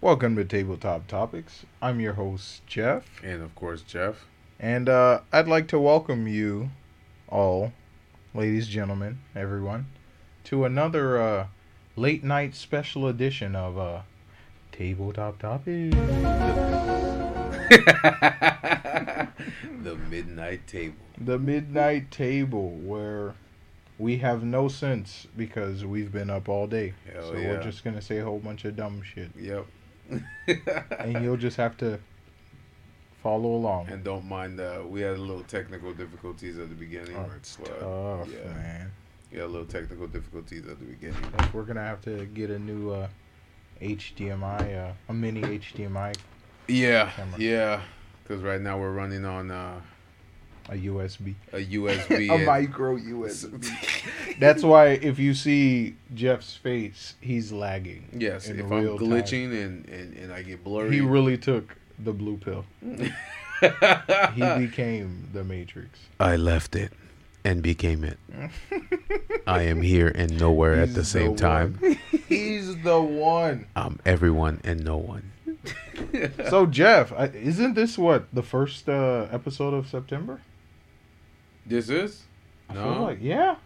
Welcome to Tabletop Topics. I'm your host, Jeff, And of course, Jeff. and uh, I'd like to welcome you all, ladies, gentlemen, everyone, to another uh, late night special edition of uh, Tabletop Topics. the midnight table. The midnight table where we have no sense because we've been up all day. Hell so yeah. we're just going to say a whole bunch of dumb shit. Yep. And you'll just have to follow along. and don't mind uh we had a little technical difficulties at the beginning. Oh, it's tough, yeah. man. Yeah, a little technical difficulties at the beginning. Like, we're gonna have to get a new uh, HDMI, uh, a mini HDMI, Yeah, Camera. yeah. Because right now we're running on uh, a USB, a USB. a and- micro USB. That's why if you see Jeff's face, he's lagging. yes, in if I'm glitching and, and, and I get blurry. He really took the blue pill. He became the Matrix. I left it and became it. I am here and nowhere at the same time. He's the one. I'm everyone and no one. So Jeff, isn't this what the first uh, episode of September? This is? I No. feel like yeah.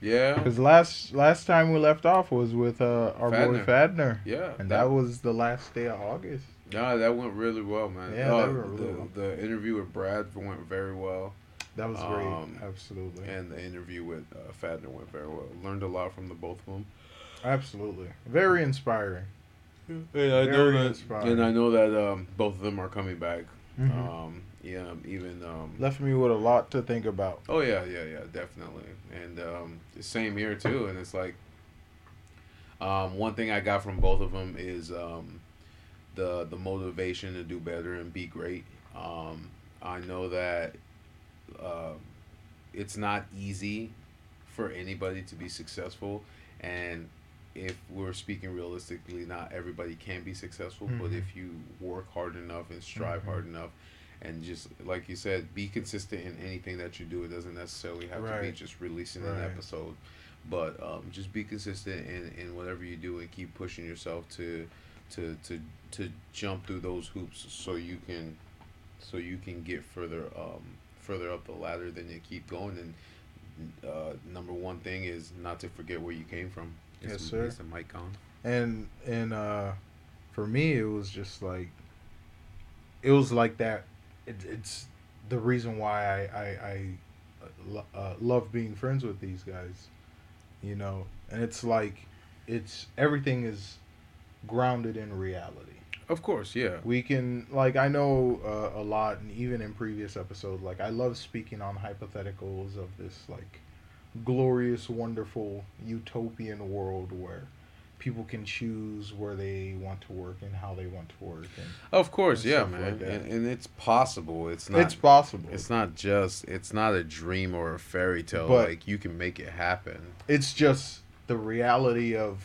Yeah. Because last last time we left off was with uh, our boy Fadner. Fadner, Yeah. and that was the last day of August. Yeah, that went really well, man. Yeah, Uh, that went really the, well. the interview with Brad went very well, That was great, Um, absolutely, and the interview with uh, Fadner went very well. Learned a lot from the both of them. absolutely, very inspiring. And I Very know that, inspiring. and I know that um, both of them are coming back. Mhm. Um, yeah, even um, Left me with a lot to think about. Oh yeah, yeah, yeah, definitely. And um, the same here too. And it's like, um, one thing I got from both of them is um, the the motivation to do better and be great. Um, I know that uh, it's not easy for anybody to be successful, and if we're speaking realistically, not everybody can be successful. But Mhm. if you work hard enough and strive Mhm. hard enough, and just like you said, be consistent in anything that you do. It doesn't necessarily have to be just releasing an episode, but um, just be consistent in, in whatever you do and keep pushing yourself to to to to jump through those hoops so you can so you can get further um further up the ladder than you keep going and uh, number one thing is not to forget where you came from. Yes, sir. Is the mic on? and and uh for me it was just like it was like that it, it's the reason why i i, I uh, love being friends with these guys you know and it's like it's everything is grounded in reality Of course, yeah. we can like i know uh, a lot and even in previous episodes like i love speaking on hypotheticals of this like glorious wonderful utopian world where people can choose where they want to work and how they want to work and Of course, yeah, man. like and, and it's possible. It's not. it's possible It's not just. It's not a dream or a fairy tale. But- like you can make it happen. it's just the reality of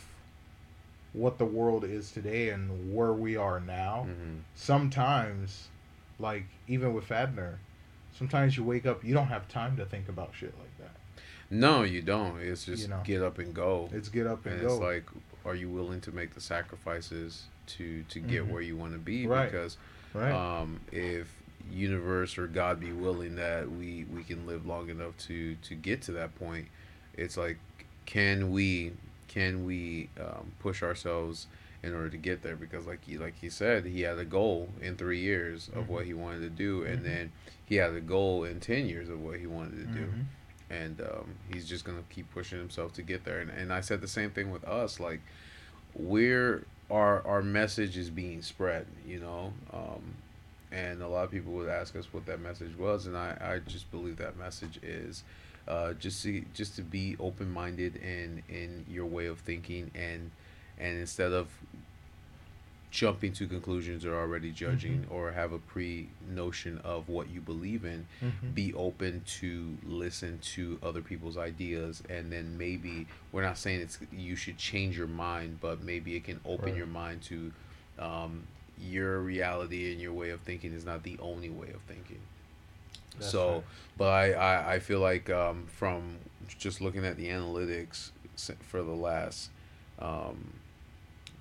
what the world is today and where we are now hmm sometimes like even with Fadner sometimes you wake up you don't have time to think about shit like No, you don't. It's just You know. get up and go. it's get up and, and go it's like, are you willing to make the sacrifices to to get Mhm. where you want to be? Right. Because right um, if universe or God be willing that we we can live long enough to to get to that point, it's like, can we can we um, push ourselves in order to get there? Because like he like he said, he had a goal in three years of Mhm. what he wanted to do, and Mhm. then he had a goal in ten years of what he wanted to do Mhm. And um, he's just gonna keep pushing himself to get there. And, and I said the same thing with us. Like we're our our message is being spread, you know. Um, and a lot of people would ask us what that message was, and I, I just believe that message is uh, just to just to be open minded in in your way of thinking, and and instead of jumping to conclusions or already judging or have a pre notion of what you believe in Mhm. be open to listen to other people's ideas and then maybe we're not saying it's you should change your mind but maybe it can open Right. your mind to um, your reality and your way of thinking is not the only way of thinking That's so, right. but I, I, I feel like um, from just looking at the analytics for the last um,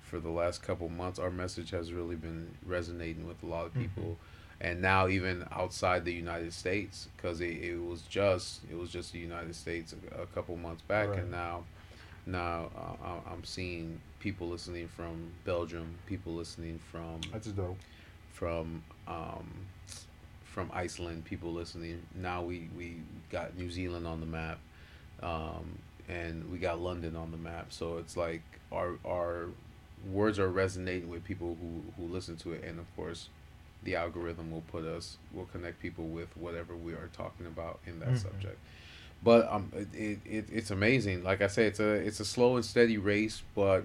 for the last couple months, our message has really been resonating with a lot of Mhm. people, and now even outside the United States, because it, it was just it was just the United States a, a couple months back, Right. and now now uh, I- I'm seeing people listening from Belgium, people listening from That's dope. from um, from Iceland, people listening. Now we, we got New Zealand on the map, um, and we got London on the map. So it's like our our words are resonating with people who, who listen to it, and of course, the algorithm will put us will connect people with whatever we are talking about in that Mhm. subject. But um, it, it, it it's amazing. Like I say, it's a it's a slow and steady race, but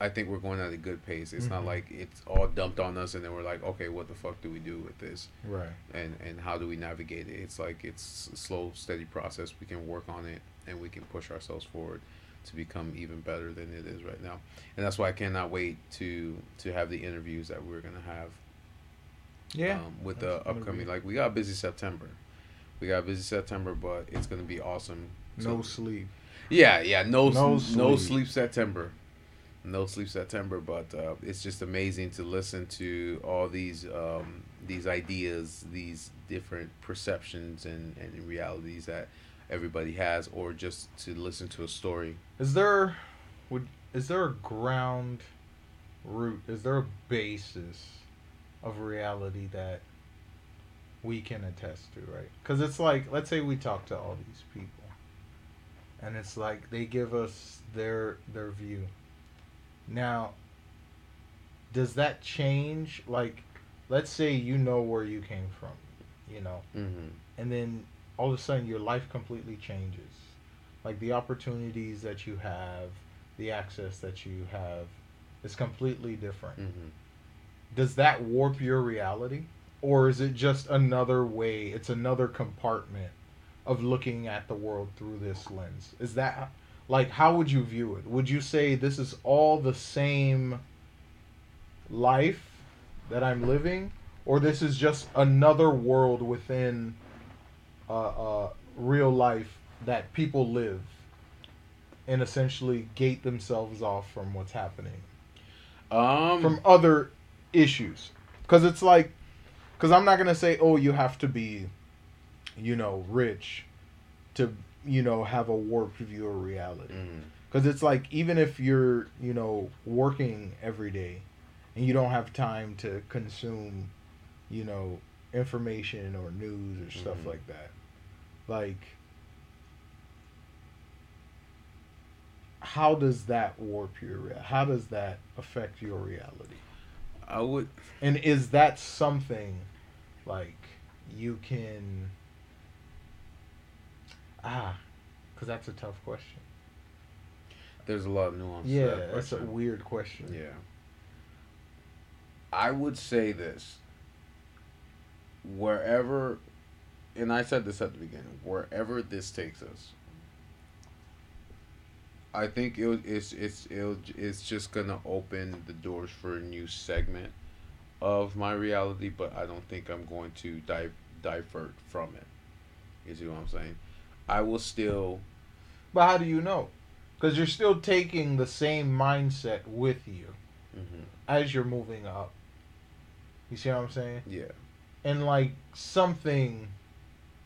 I think we're going at a good pace. It's not Mhm. like it's all dumped on us, and then we're like, okay, what the fuck do we do with this, Right. and and how do we navigate it? It's like it's a slow, steady process. We can work on it, and we can push ourselves forward to become even better than it is right now. And that's why I cannot wait to to have the interviews that we're gonna have Yeah. um, with the upcoming. Like we got busy September. We got busy September, but it's gonna be awesome. no sleep. yeah, yeah, no, No no, sleep. no sleep September, no sleep September. But uh, it's just amazing to listen to all these um, these ideas, these different perceptions and, and realities that everybody has, or just to listen to a story. Is there would is there a ground root? Is there a basis of reality that we can attest to, right? Because it's like, let's say we talk to all these people, and it's like they give us their their view. Now, does that change? Like, let's say you know where you came from, you know, Mm-hmm. and then all of a sudden your life completely changes. Like the opportunities that you have the access that you have is completely different. Mm-hmm. does that warp your reality? Or is it just another way it's another compartment of looking at the world through this lens? Is that like how would you view it? Would you say this is all the same life that i'm living? Or this is just another world within uh, uh, real life that people live and essentially gate themselves off from what's happening. Um, from other issues. Because it's like because i'm not gonna say oh you have to be you know rich to you know have a warped view of reality. Because it's like even if you're you know working every day and you don't have time to consume you know information or news or stuff Mhm. like that like how does that warp your rea- how does that affect your reality I would. and is that something like you can ah because that's a tough question There's a lot of nuance. to yeah that that's a weird question Yeah. I would say this. Wherever, and I said this at the beginning, wherever this takes us, I think it, it's it's it'll, it's just gonna open the doors for a new segment of my reality, but I don't think I'm going to di- divert from it. You see what I'm saying? I will still. But how do you know? Because you're still taking the same mindset with you mhm, as you're moving up. You see what I'm saying? Yeah. And like something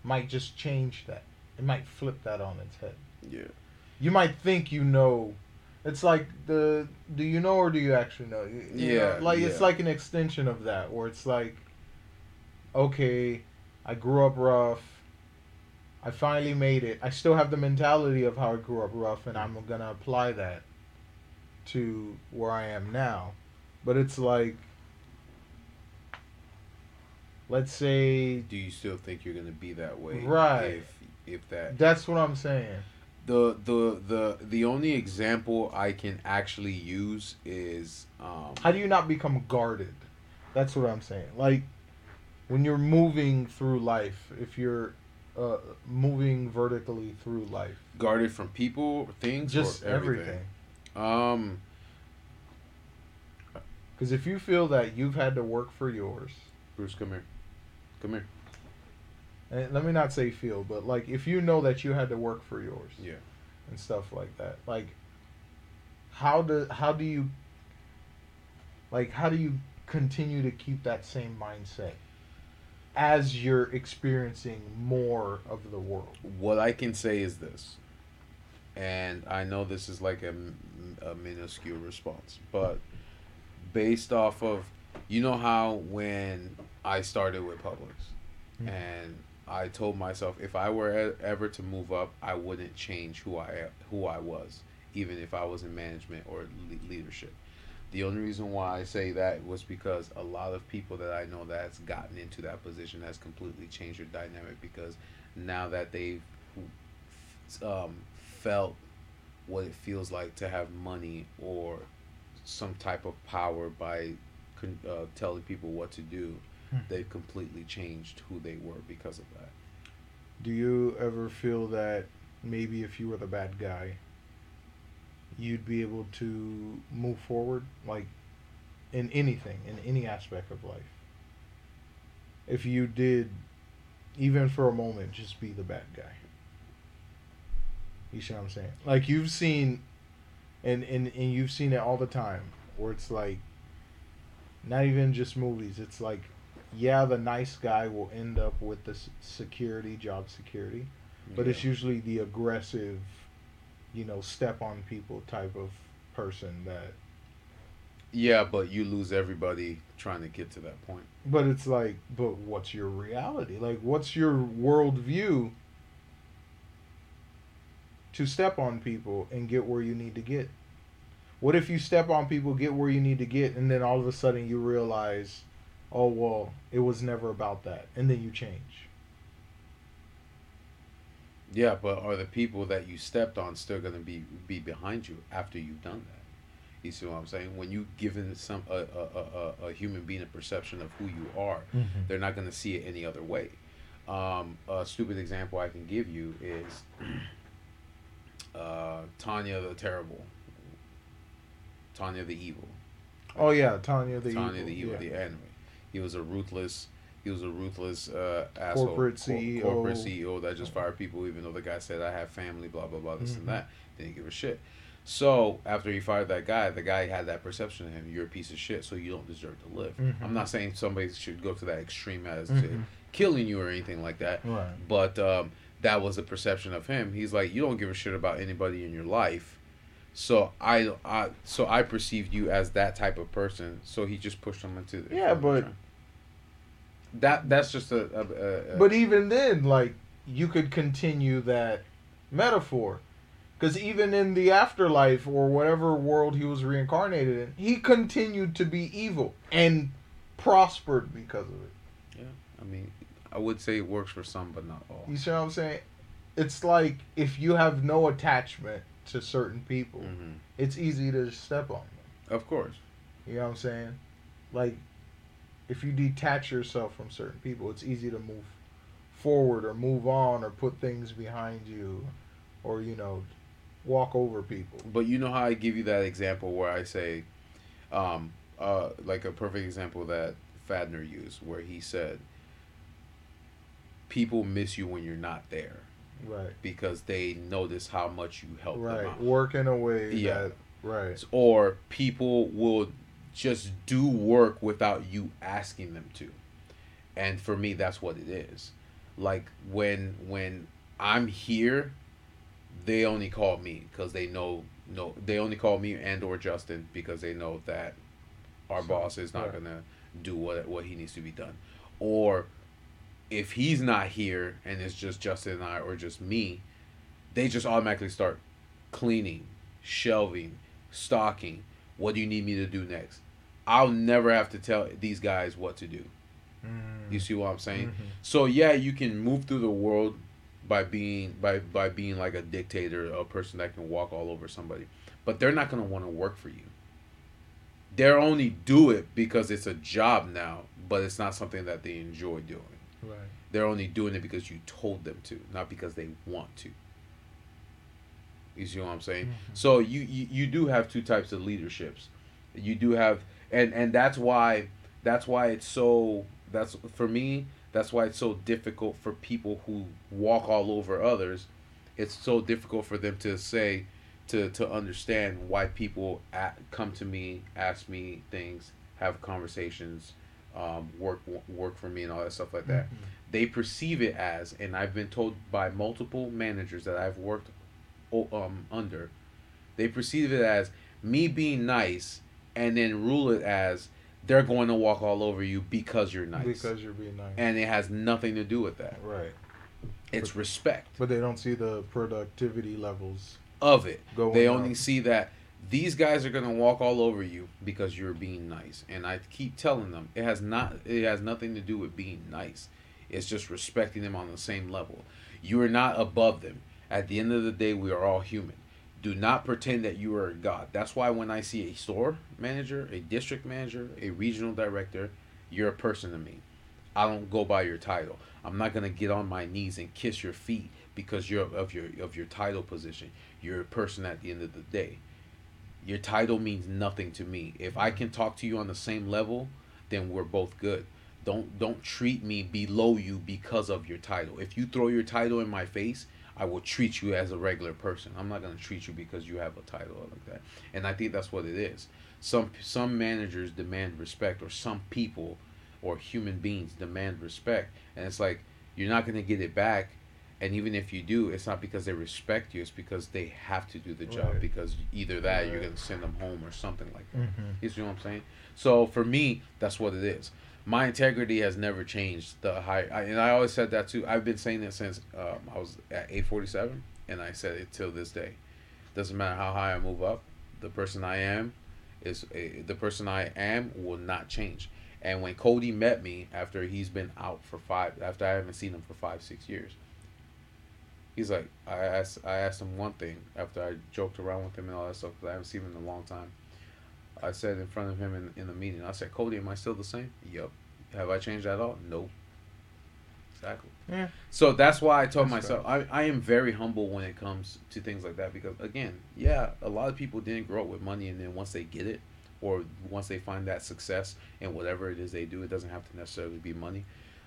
might just change that. It might flip that on its head. Yeah. You might think you know. It's like the do you know or do you actually know? You- you know, Yeah, like it's like an extension of that where it's like okay, I grew up rough. I finally made it. I still have the mentality of how I grew up rough and I'm going to apply that to where I am now. But it's like let's say Do you still think you're gonna be that way? Right. If if that that's what I'm saying. the the the the only example I can actually use is um How do you not become guarded? That's what I'm saying. Like when you're moving through life, if you're uh, moving vertically through life, guarded from people, things, just or everything. Um, Because if you feel that you've had to work for yours, Bruce, come here, come here. and let me not say feel, but like if you know that you had to work for yours, Yeah. and stuff like that, like how do how do you like how do you continue to keep that same mindset as you're experiencing more of the world? What I can say is this, and I know this is like a, a minuscule response, but based off of, you know how when I started with Publix, Mhm. and I told myself if I were ever to move up, I wouldn't change who I who I was, even if I was in management or le- leadership. The only reason why I say that was because a lot of people that I know that's gotten into that position has completely changed their dynamic because now that they've um, felt what it feels like to have money or some type of power by con- uh, telling people what to do, Hmm. they've completely changed who they were because of that. Do you ever feel that maybe if you were the bad guy, you'd be able to move forward, like in anything, in any aspect of life? If you did, even for a moment, just be the bad guy. You see what I'm saying? Like you've seen, and, and, and you've seen it all the time, where it's like, not even just movies, it's like yeah, the nice guy will end up with the security, job security, but it's usually the aggressive, you know, step on people type of person that. yeah, but you lose everybody trying to get to that point. But it's like, but what's your reality? Like, what's your worldview to step on people and get where you need to get? What if you step on people, get where you need to get, and then all of a sudden you realize, oh, well, it was never about that, and then you change? Yeah, but are the people that you stepped on still going to be be behind you after you've done that? You see what I'm saying? When you given some a, a, a, a- human being a perception of who you are, they're not going to see it any other way. Um, a stupid example I can give you is uh, Tanya the Terrible, Tanya the Evil, Oh yeah, Tanya the Tanya evil. the Evil, yeah. the anime. He was a ruthless. He was a ruthless uh, asshole. Corporate cor- CEO. corporate CEO that just fired people, even though the guy said I have family, blah blah blah, this Mhm. and that. Didn't give a shit. So after he fired that guy, the guy had that perception of him. You're a piece of shit, so you don't deserve to live. Mhm. I'm not saying somebody should go to that extreme as to Mhm. killing you or anything like that. Right. But um, that was the perception of him. He's like, you don't give a shit about anybody in your life. So I, I, so I perceived you as that type of person. So he just pushed him into. the Yeah, but- that that's just a. a, a, But even then, like you could continue that metaphor, because even in the afterlife or whatever world he was reincarnated in, he continued to be evil and prospered because of it. yeah, I mean, I would say it works for some, but not all. You see what I'm saying? It's like if you have no attachment to certain people, hmm it's easy to step on them. Of course. You know what I'm saying? Like, if you detach yourself from certain people, it's easy to move forward or move on or put things behind you or, you know, walk over people. But you know how I give you that example where I say, um, uh, like a perfect example that Fadner used, where he said, "People miss you when you're not there Right. because they notice how much you help them Right. out." Work in a way Yeah. that, right. Or people will just do work without you asking them to, and for me, that's what it is. Like when when I'm here, they only call me because they know no they only call me and or Justin because they know that our So, boss is not right. gonna do what what he needs to be done, or if he's not here and it's just Justin and I or just me, they just automatically start cleaning, shelving, stocking. What do you need me to do next? I'll never have to tell these guys what to do. Mm. You see what I'm saying? Mhm. So yeah, you can move through the world by being by by being like a dictator, a person that can walk all over somebody. But they're not gonna want to work for you. They're only do it because it's a job now, but it's not something that they enjoy doing. Right. They're only doing it because you told them to, not because they want to. You see what I'm saying? Mhm. So you, you you do have two types of leaderships. You do have and and that's why that's why it's so that's for me That's why it's so difficult for people who walk all over others. It's so difficult for them to say, to to understand why people at, come to me, ask me things, have conversations, um, work work for me, and all that stuff like that. Mhm. They perceive it as, and I've been told by multiple managers that I've worked um, under, they perceive it as me being nice, and then rule it as they're going to walk all over you because you're nice, Because you're being nice. and it has nothing to do with that. right. It's respect But they don't see the productivity levels of it. going they up. only see that these guys are gonna walk all over you because you're being nice and i keep telling them it has not it has nothing to do with being nice it's just respecting them on the same level you are not above them at the end of the day we are all human. Do not pretend that you are a god. That's why when i see a store manager a district manager a regional director you're a person to me. I don't go by your title. I'm not gonna get on my knees and kiss your feet because you're of your of your title position. You're a person at the end of the day. Your title means nothing to me. If i can talk to you on the same level then we're both good. Don't don't treat me below you because of your title. If you throw your title in my face i will treat you as a regular person. I'm not going to treat you because you have a title like that. And i think that's what it is. Some some managers demand respect or some people or human beings demand respect. And it's like you're not going to get it back. And even if you do it's not because they respect you. It's because they have to do the job. Right. because either that you're going to send them home or something like that. Mm-hmm. you see what i'm saying? So for me that's what it is my integrity has never changed the high I, and i always said that too. I've been saying that since um, i was at 847 and i said it till this day. Doesn't matter how high i move up the person i am is a, the person i am will not change. And when cody met me after he's been out for five after i haven't seen him for five six years he's like i asked i asked him one thing after i joked around with him and all that stuff because i haven't seen him in a long time I said in front of him in, in the meeting, I said, Cody, am I still the same? Yep. Have I changed at all? Nope. Exactly. Yeah. So that's why I told That's myself I, I am very humble when it comes to things like that because again, yeah, a lot of people didn't grow up with money and then once they get it or once they find that success and whatever it is they do, it doesn't have to necessarily be money.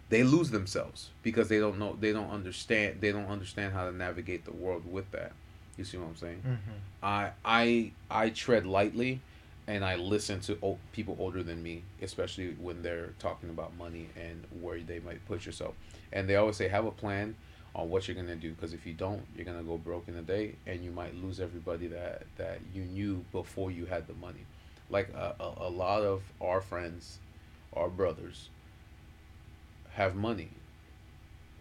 They lose themselves because they don't know they don't understand they don't understand how to navigate the world with that. You see what I'm saying? Mm-hmm. I I I tread lightly, and I listen to o- people older than me, especially when they're talking about money and where they might put yourself. And they always say, have a plan on what you're gonna do, because if you don't, you're gonna go broke in a day, and you might lose everybody that that you knew before you had the money. Like a, a, a lot of our friends, our brothers, have money.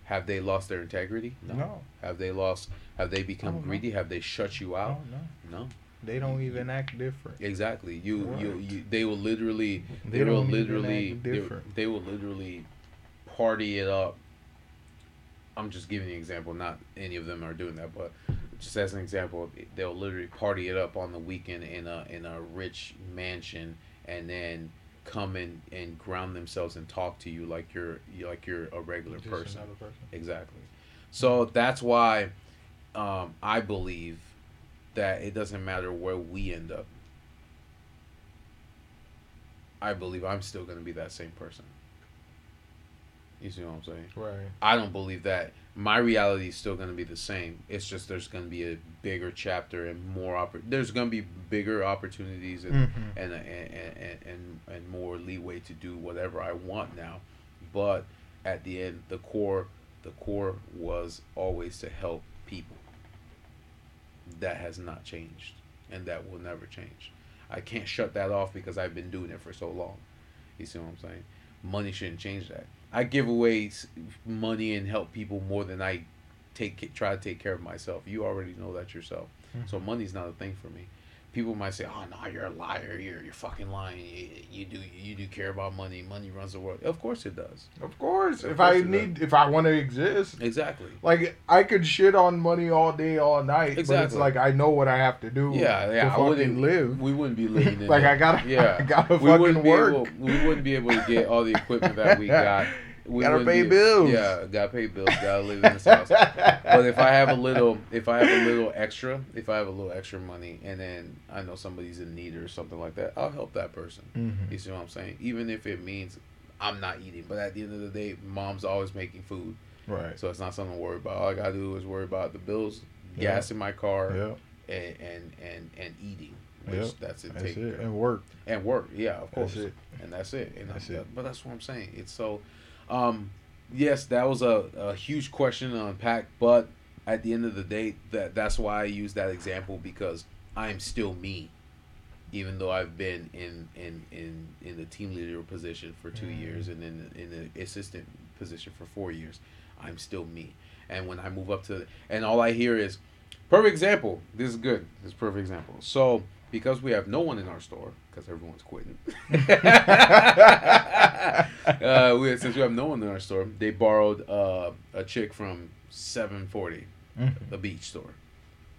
Have they lost their integrity? No. Have they lost? Have they Oh, become no. greedy? Have they shut you Oh out? no. No. They don't even act different. Exactly. You, you, Right. you. They will literally. They They, will literally. They, they will literally party it up. I'm just giving you an example. Not any of them are doing that, but just as an example, they'll literally party it up on the weekend in a in a rich mansion, and then come in and ground themselves and talk to you like you're like you're a regular person. person. Exactly. So that's why um, I believe that it doesn't matter where we end up. I believe I'm still going to be that same person. You see what I'm saying? Right. I don't believe that my reality is still going to be the same. It's just there's going to be a bigger chapter and more oppor- There's going to be bigger opportunities and Mm-hmm. and, and, and and and more leeway to do whatever I want now. But at the end, the core the core was always to help people. That has not changed, and that will never change. I can't shut that off because I've been doing it for so long. You see what I'm saying? Money shouldn't change that. I give away money and help people more than I take try to take care of myself. You already know that yourself. Mm-hmm. So money's not a thing for me. People might say, "Oh no, you're a liar. You're you're fucking lying. You, you do you do care about money. Money runs the world. Of course it does. Of course. Of if course I need, if I want to exist, Exactly. like I could shit on money all day, all night. But it's Exactly. like I know what I have to do. Yeah, yeah. To I wouldn't live. We wouldn't be living like I gotta, Yeah. I gotta we fucking work. able. We wouldn't be able to get all the equipment that we got. We Gotta pay bills. Yeah, gotta pay bills. Gotta live in this house. but if I have a little, if I have a little extra, if I have a little extra money, and then I know somebody's in need or something like that, I'll help that person. Mhm. You see what I'm saying? Even if it means I'm not eating. But at the end of the day, mom's always making food, Right. so it's not something to worry about. All I gotta do is worry about the bills, gas in my car, Yep. and, and and and eating. Which Yep. that's it. That's taken it. And work. and work. Yeah, of course. That's it. And that's it. And That's that's it. But that's what I'm saying. It's so. Um, yes, that was a, a huge question to unpack. But at the end of the day, that that's why I use that example because I'm still me, even though I've been in in in in the team leader position for two Mhm. years and in in the assistant position for four years. I'm still me. And when I move up to and all I hear is perfect example. This is good. This is perfect example. So because we have no one in our store because everyone's quitting. uh, we, since we have no one in our store, they borrowed uh, a chick from 740, Mhm. the beach store.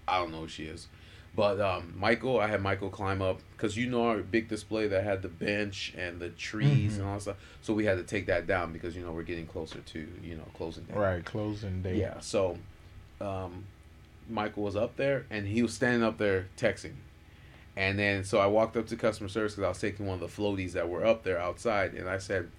I don't know who she is. But um, Michael, I had Michael climb up because you know our big display that had the bench and the trees Mhm. and all that stuff. So we had to take that down because you know we're getting closer to you know closing day. Right. Closing day. Yeah. So, um, Michael was up there and he was standing up there texting. And then so I walked up to customer service because I was taking one of the floaties that were up there outside, and I said,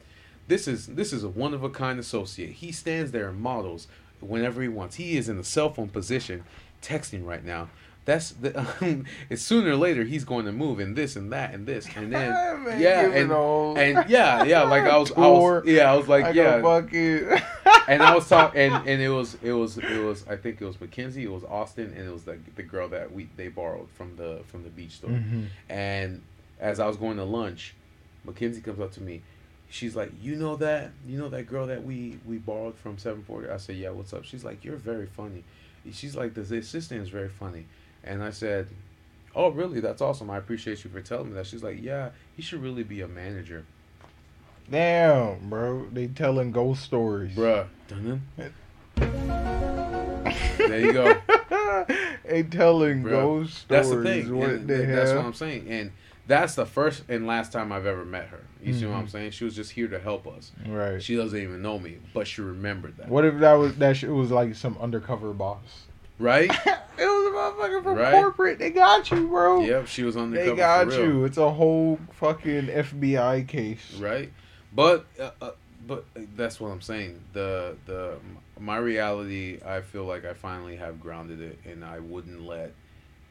"This is this is a one of a kind associate. He stands there and models whenever he wants. He is in the cell phone position, texting right now." That's the it's sooner or later he's going to move and this and that and this and then Man, yeah and, and yeah yeah like I was I was yeah I was like, like yeah and I was talking, and, and it was it was it was I think it was Mackenzie, it was Austin, and it was the the girl that we they borrowed from the from the beach store. Mhm. And as I was going to lunch, Mackenzie comes up to me. She's like, "You know that? You know that girl that we we borrowed from 740?" I said, "Yeah, what's up?" She's like, "You're very funny." She's like, "The assistant is very funny," and I said. Oh really? That's awesome. I appreciate you for telling me that. She's like, yeah, he should really be a manager, Damn, bro. They telling ghost stories. bruh. Dun-dun. there you go. they telling Bro, ghost stories. That's the thing. What and the th- hell? that's what I'm saying. And that's the first and last time I've ever met her. You see what I'm Mhm. saying? She was just here to help us. right. She doesn't even know me, but she remembered that. What if that was that shit was like some undercover boss? Right? it was a motherfucker from Right. corporate. They got you, bro. yep, she was on the cover. They got you. It's a whole fucking FBI case. Right? But uh, uh, but that's what I'm saying. The the my reality, I feel like I finally have grounded it and I wouldn't let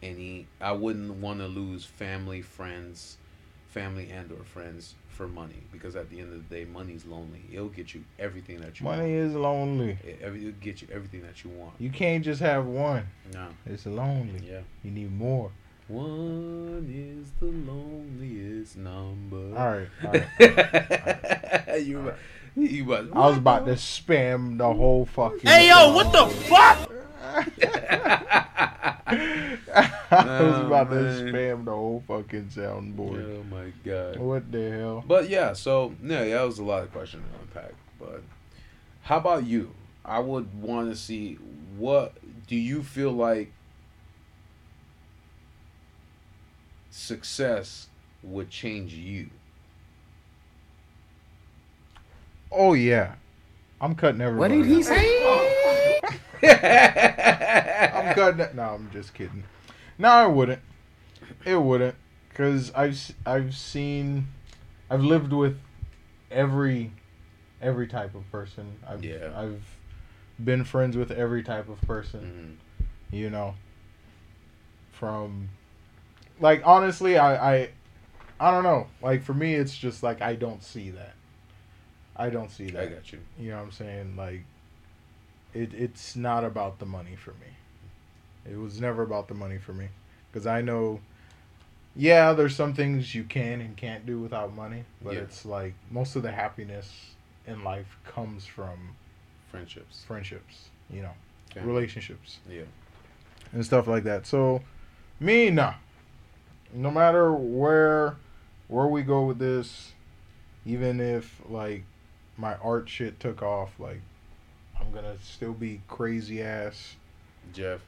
any I wouldn't want to lose family, friends, family and or friends for money because at the end of the day, money's lonely. It'll get you everything that you Money is lonely. It, every- it'll get you everything that you want. You can't just have one. No. It's lonely. Yeah. You need more. One is the loneliest number. All right. All right. you, about- you about, I was about to spam the whole fucking. Hey yo, what the fuck? I was oh, about Oh, to spam the whole fucking soundboard. Oh my god. What the hell? But yeah, so no, yeah, that was a lot of questions to unpack. But how about you? I would want to see what do you feel like success would change you? Oh yeah, I'm cutting everyone. What did he out. say? I'm cutting it. No, I'm just kidding. No, I wouldn't. It wouldn't, cause I've I've seen, I've lived with every, every type of person. I've Yeah. I've been friends with every type of person. Mhm. You know. From, like honestly, I I, I don't know. Like for me, it's just like I don't see that. I don't see that. I got you. You know what I'm saying? Like it it's not about the money for me. It was never about the money for me cuz I know yeah, there's some things you can and can't do without money, but Yeah. it's like most of the happiness in life comes from Friendships. friendships, you know, Family. relationships Yeah. and stuff like that. So me nah. No matter where where we go with this, even if like my art shit took off, like I'm gonna still be crazy ass Jeff.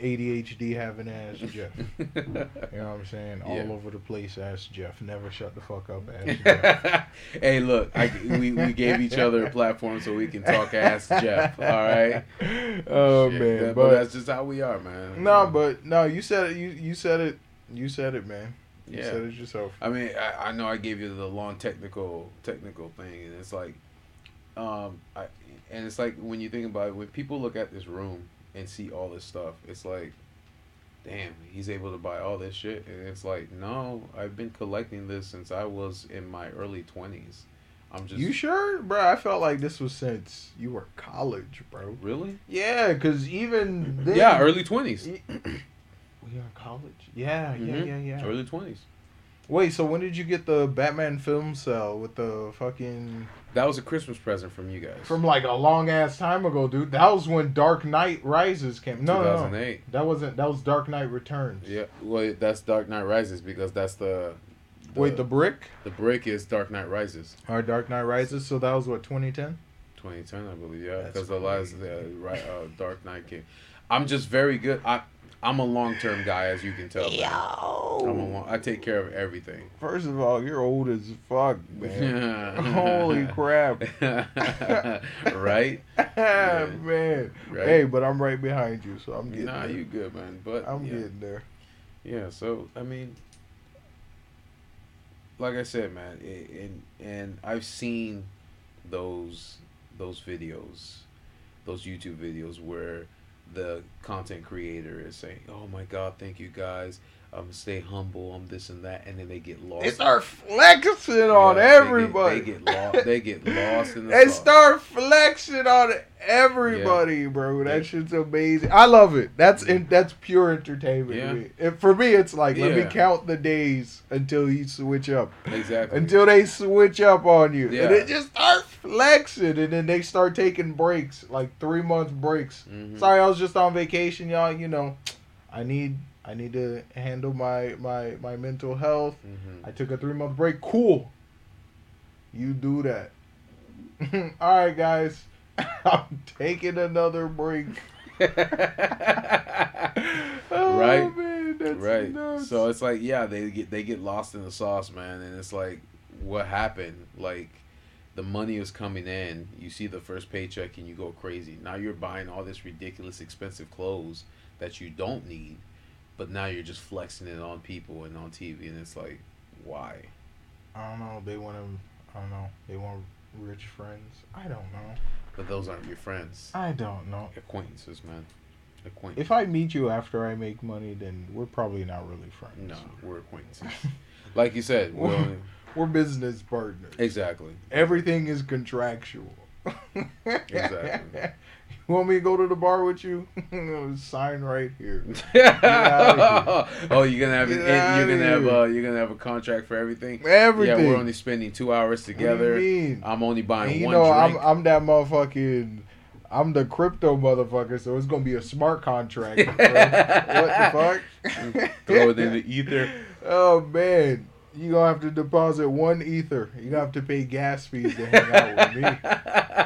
ADHD having ass Jeff. You know what I'm saying? Yeah. All over the place ass Jeff. Never shut the fuck up ass Jeff. hey, look, I, we, we gave each other a platform so we can talk ass Jeff. All right. Oh Shit, man. that- but that's just how we are, man. no, but no, you said it you, you said it you said it, man. You Yeah. said it yourself. I mean, I, I know I gave you the long technical technical thing, and it's like, um, I and it's like when you think about it, when people look at this room and see all this stuff, it's like, damn, he's able to buy all this shit, and it's like, no, I've been collecting this since I was in my early twenties. I'm just You sure, bro? I felt like this was since you were college, bro. really, Yeah, because even then, yeah, early twenties, We are college. Yeah, yeah, Mhm. yeah, yeah. early twenties. Wait, so when did you get the Batman film cell with the fucking That was a Christmas present from you guys. from like a long ass time ago, dude? That was when Dark Knight Rises came. No, no, no, that wasn't. That was Dark Knight Returns. Yeah, well, that's Dark Knight Rises because that's the, Wait, the brick the brick is Dark Knight Rises. or Dark Knight Rises? So that was what 2010. 2010, I believe. Yeah, because the last uh, right, uh, Dark Knight came. I'm just very good. I I'm a long term guy, as you can tell. Man. I'm a long, I take care of everything. First of all, you're old as fuck, man. Holy crap. right? man. Right. Hey, but I'm right behind you, so I'm getting Nah, there. you good, man. But I'm yeah. getting there. Yeah, so I mean, like I said, man, i and and I've seen those those videos, those YouTube videos where the content creator is saying, "Oh my God, thank you guys. Um, stay humble. I'm this and that," and then they get lost. They start flexing on Yeah, they get- everybody. They get, lost. They get lost in the They sauce. start flexing on everybody, bro. That Yeah. shit's amazing. I love it. That's in, that's pure entertainment. Yeah. To me. And for me, it's like let me count the days until you switch up. exactly. Until they switch up on you, Yeah. and it just start flexing, and then they start taking breaks, like three month breaks. Mhm. Sorry, I was just on vacation, y'all. You know, I need I need to handle my my my mental health. Mhm. I took a three month break. Cool. You do that. All right, guys. I'm taking another break. Oh, Right. man, that's right. nuts. So it's like, yeah, they get they get lost in the sauce, man, and it's like, what happened? Like, the money is coming in. You see the first paycheck, and you go crazy. Now you're buying all this ridiculous, expensive clothes that you don't need, but now you're just flexing it on people and on TV, and it's like, why? I don't know. They want to. I don't know. They want rich friends. I don't know. But those aren't your friends, I don't know. acquaintances, man. Acquaintances. If I meet you after I make money, then we're probably not really friends. no, we're acquaintances. like you said, we're only, We're business partners. exactly. Everything is contractual. Exactly. You want me to go to the bar with you? Sign right here. outta oh, you're gonna have an, you're gonna have here. uh, you're gonna have a contract for everything. Everything. Yeah, we're only spending two hours What together. do you mean? I'm only buying And you one know, I'm. I'm that motherfucking. I'm the crypto motherfucker, so it's gonna be a smart contract. what the fuck? Throw it in the ether. Oh man, you gonna have to deposit one ether. You gonna have to pay gas fees to hang out with me.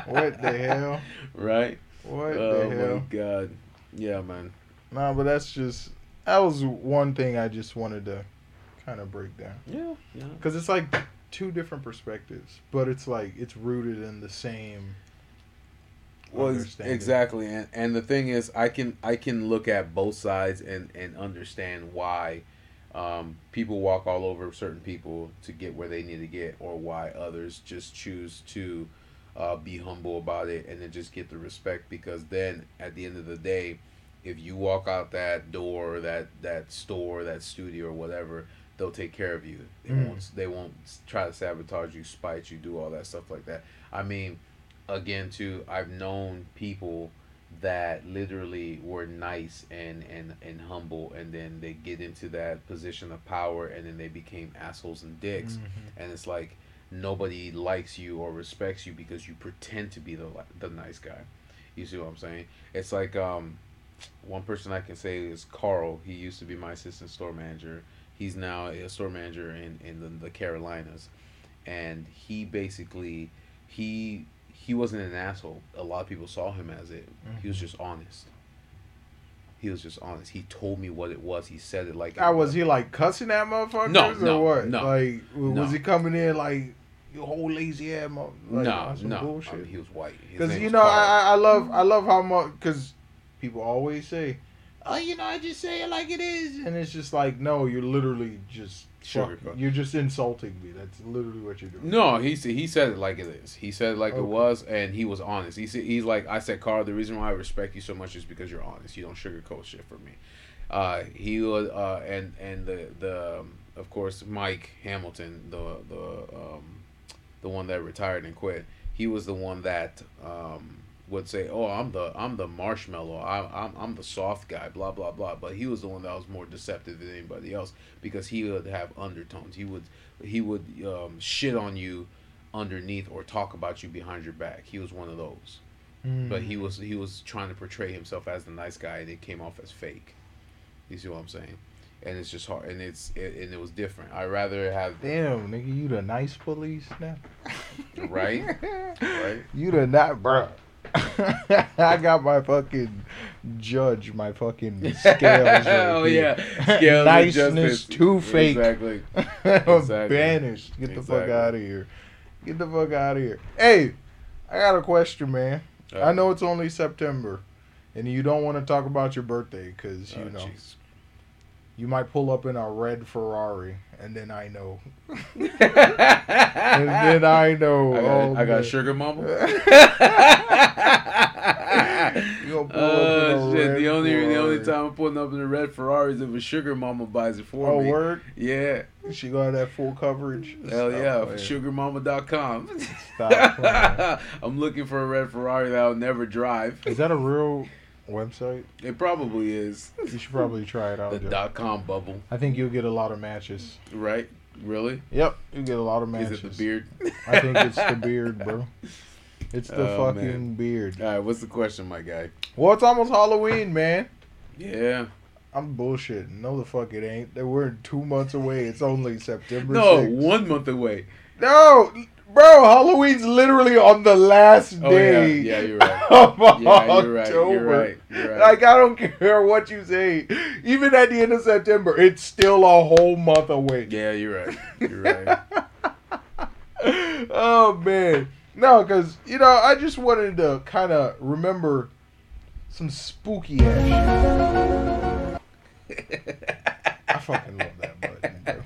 What the hell? Right? What oh the hell? Oh my god. Yeah, man. Nah, but that's just that was one thing I just wanted to kind of break down Yeah, yeah. because it's like two different perspectives, but it's like it's rooted in the same. Well, exactly, and and the thing is, I can I can look at both sides and and understand why um, people walk all over certain people to get where they need to get, or why others just choose to uh, be humble about it and then just get the respect. Because then, at the end of the day, if you walk out that door, that that store, that studio, or whatever, they'll take care of you. They Mm. won't they won't try to sabotage you, spite you, do all that stuff like that. I mean, again, too, I've known people that literally were nice and and and humble, and then they get into that position of power, and then they became assholes and dicks, Mhm. and it's like nobody likes you or respects you because you pretend to be the the nice guy. You see what I'm saying? It's like um, one person I can say is Carl. He used to be my assistant store manager. He's now a store manager in in the, the Carolinas, and he basically he he wasn't an asshole. A lot of people saw him as it. He was Mhm. just honest. He was just honest. He told me what it was. He said it like I was he like cussing at motherfuckers No, or no, what? no, like w- was no. he coming in like you whole lazy ass mother? Like, no, no. I bullshit. mean, he was white. Because you know, I, I I love I love how much because people always say, "Oh, you know, I just say it like it is," and it's just like, no, you're literally just Fuck, sugarcoat. you're just insulting me. That's literally what you're doing. No, he said he said it like it is. He said it like it was, and he was honest. He said he's like I said, Carl. The reason why I respect you so much is because you're honest. You don't sugarcoat shit for me. Uh, he was, uh, and and the the um, of course Mike Hamilton, the the um, the one that retired and quit. He was the one that um, would say, "Oh, I'm the I'm the marshmallow. I, I'm I'm the soft guy." Blah blah blah. But he was the one that was more deceptive than anybody else because he would have undertones. He would he would um, shit on you underneath or talk about you behind your back. He was one of those. Mm. But he was he was trying to portray himself as the nice guy, and it came off as fake. You see what I'm saying? And it's just hard, and it's it, and it was different. I rather have Damn, nigga, you the nice police now. right, right. You the not, bro. I got my fucking judge, my fucking scales. Right oh here. yeah, Scales niceness too fake. Exactly. Exactly. banished. Get the fuck out of here. Get the fuck out of here. Hey, I got a question, man. I uh-huh. know it's only September, and you don't want to talk about your birthday because you Oh, know jeez. You might pull up in a red Ferrari, and then I know, and then I know. got, oh, I got sugar mama. You gonna up in Oh shit! The only the only time I'm pulling up in a red Ferrari is if a sugar mama buys it for Oh, me. Oh word. Yeah. She got that full coverage. Hell Stop yeah, playing. sugarmama.com. Stop. I'm looking for a red Ferrari that I'll never drive. Is that a real website? It probably is. You should probably try it out. The Joe. dot com bubble, I think you'll get a lot of matches. right? Really? Yep, you get a lot of matches. Is it the beard? I think it's the beard, bro. It's oh, the Oh, fucking man. beard. All right, what's the question, my guy? Well, it's almost Halloween, man. Yeah. I'm bullshitting. No, the fuck it ain't. We're two months away. It's only September. No, 6th. one month away. No, bro. Halloween's literally on the last Oh yeah, day. yeah, you're right. Of Yeah, you're right. October. You're right. You're right. Like I don't care what you say. Even at the end of September, it's still a whole month away. Yeah, you're right. You're right. oh man, no, because you know I just wanted to kind of remember some spooky ass shit. I fucking love that button, bro.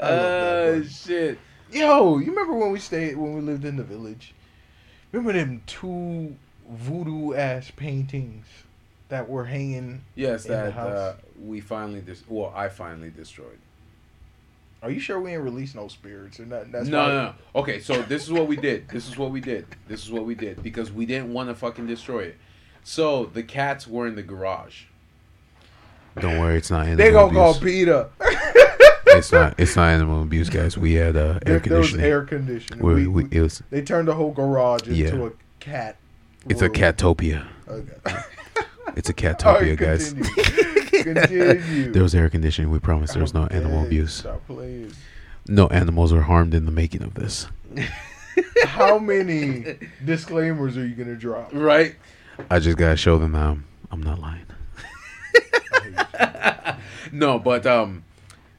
I love that Oh button. shit. Yo, you remember when we stayed when we lived in the village? Remember them two voodoo ass paintings that were hanging? Yes, In the that house. uh, we finally dis- well, I finally destroyed. Are you sure we ain't released no spirits or nothing? That's no, no, no. Okay, so this is what we did. This is what we did. This is what we did because we didn't want to fucking destroy it. So the cats were in the garage. Don't worry, it's not animal They gonna call PETA. It's not. It's not animal abuse, guys. We had uh, there, there was air conditioning. We, We- we, we- it was. they turned the whole garage into Yeah. a cat. It's a room. catopia. Okay. It's a All catopia, right, guys. continue. continue. There was air conditioning. We promise there was no Okay, animal abuse. Stop playing. No animals were harmed in the making of this. How many disclaimers are you gonna drop? Right. I just gotta show them that I'm, I'm not lying. no, but um,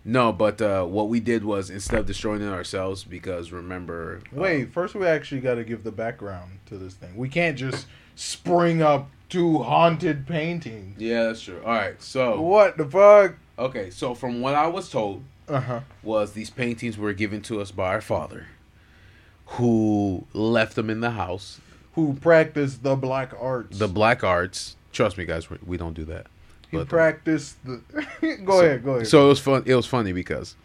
no, but uh, what we did was instead of destroying it ourselves, because remember, Wait, first we actually got to give the background to this thing. We can't just spring up two haunted paintings. yeah, that's true. All right, so What the fuck? okay, so from what I was told Uh huh. was these paintings were given to us by our father, who left them in the house. Who practiced the black arts? The black arts. Trust me, guys, we, we don't do that. He But, uh, practiced the. go so, ahead, go ahead. So it was fun. It was funny because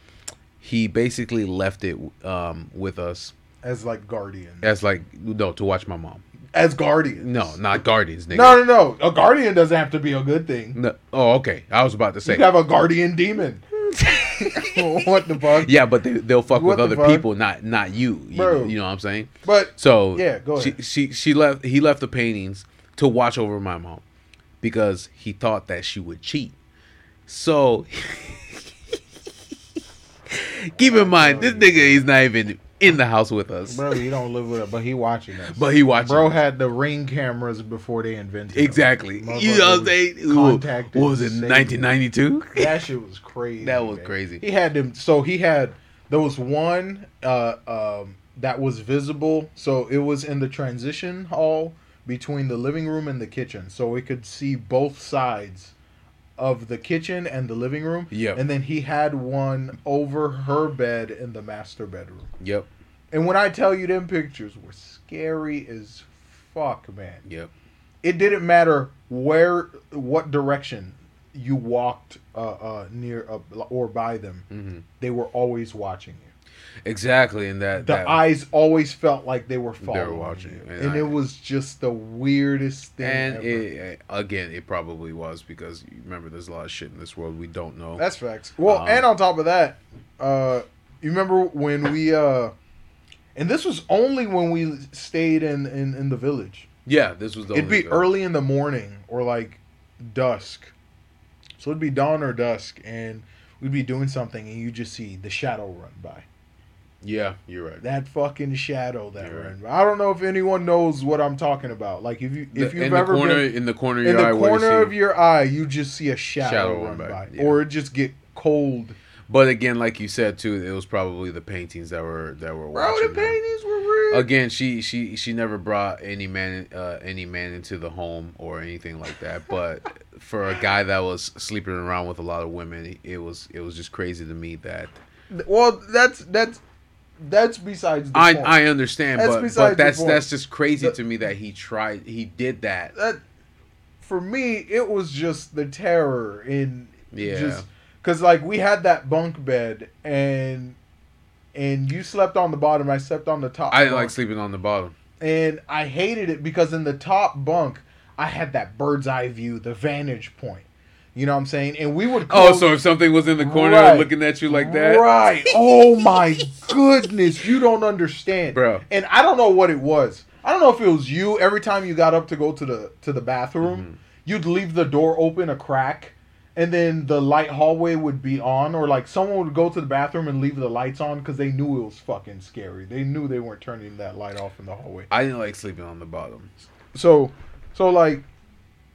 he basically left it um, with us as like guardian, as like no to watch my mom. as guardian. No, not guardians, nigga. No, no, no. A guardian doesn't have to be a good thing. No. Oh, okay. I was about to say. you have a guardian demon. what the fuck? yeah, but they, they'll fuck What with other fuck? people, not not you. You, Bro. know, you know what I'm saying? But So Yeah, go she, ahead. she she left. He left the paintings to watch over my mom because he thought that she would cheat. So keep in mind, this nigga is not even in the house with us, bro, he don't live with us, but he watching us. but he watching. Bro us. had the ring cameras before they invented them. exactly. Motherfucker You know what I'm was saying? Contacted What was it? 1992. That shit was crazy. That was man. crazy. He had them. So he had there was one uh, um, that was visible. So it was in the transition hall between the living room and the kitchen, so we could see both sides of the kitchen and the living room. Yep. And then he had one over her bed in the master bedroom. Yep. And when I tell you them pictures were scary as fuck, man. Yep. It didn't matter where, what direction you walked uh, uh, near uh, or by them. hmm They were always watching. Exactly, and that The that, eyes always felt like they were following watching, you, and and, I- it was just the weirdest thing. and ever. it, again, it probably was because you remember, there's a lot of shit in this world we don't know. That's facts. Well, Um, and on top of that, uh, you remember when we uh, and this was only when we stayed in in, in the village. yeah, this was the. it'd be early in the morning or like dusk, so it'd be dawn or dusk, and we'd be doing something, and you just see the shadow run by. Yeah, you're right. That fucking shadow that You're ran. by. I don't know if anyone knows what I'm talking about. Like if you if The- you've in the ever corner, been in the corner of in your the eye, corner of your eye, you just see a shadow, Shadow run by, by, yeah. or it just get cold. But again, like you said too, it was probably the paintings that were that were Bro, the paintings were real. Again, she she she never brought any man uh, any man into the home or anything like that. But for a guy that was sleeping around with a lot of women, it was it was just crazy to me that Well, that's that's that's besides the I point. I understand, That's but but that's that's just crazy The- to me that he tried he did that. that for me it was just the terror in Yeah. just because like we had that bunk bed and and you slept on the bottom i slept on the top I didn't like sleeping on the bottom. and i hated it because in the top bunk i had that bird's eye view the vantage point you know what i'm saying and we would Oh, so if something was in the corner Right. looking at you like that, Right. Oh my goodness. You don't understand. Bro. And I don't know what it was. I don't know if it was you every time you got up to go to the to the bathroom, Mm-hmm. you'd leave the door open a crack and then the light hallway would be on or like someone would go to the bathroom and leave the lights on cuz they knew it was fucking scary. They knew they weren't turning that light off in the hallway. I didn't like sleeping on the bottom. So, so like,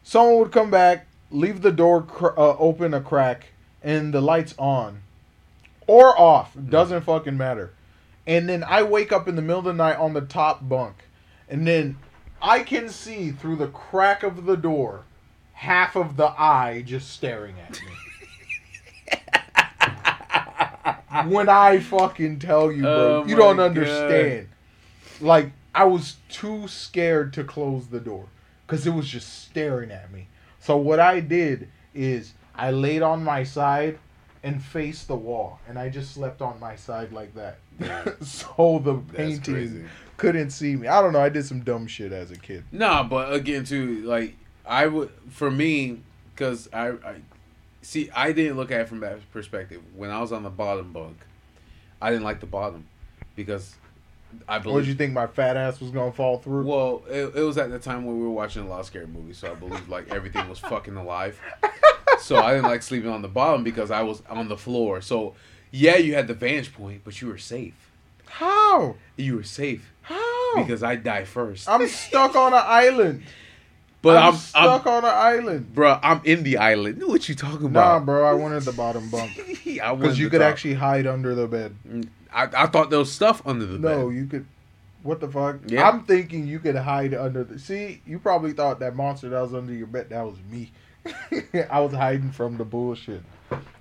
someone would come back, leave the door cr- uh, open a crack, and the lights on, or off. Doesn't fucking matter. And then I wake up in the middle of the night on the top bunk, and then I can see through the crack of the door half of the eye just staring at me. when I fucking tell you, bro, Oh you don't understand. Like I was too scared to close the door because it was just staring at me. So what I did is I laid on my side and faced the wall, and I just slept on my side like that, so the painting couldn't see me. I don't know. I did some dumb shit as a kid. Nah, but again, too, like I would for me, because I, I see, I didn't look at it from that perspective. When I was on the bottom bunk, I didn't like the bottom because I believe. What did you think my fat ass was gonna fall through? well, it, it was at the time when we were watching a lot of scary movies, so I believe like everything was fucking alive. So I didn't like sleeping on the bottom because I was on the floor. So yeah, you had the vantage point, but you were safe. How? You were safe How? because I die first. I'm stuck on an island. but I'm, I'm, stuck I'm, on an island. bro. I'm in the island. Know what you talking Nah, about? bro. I wanted the bottom bunk because you could top. actually hide under the bed. Mm. I, I thought there was stuff under the bed. No, you could. What the fuck? Yeah. I'm thinking you could hide under the. See, you probably thought that monster that was under your bed that was me. I was hiding from the bullshit.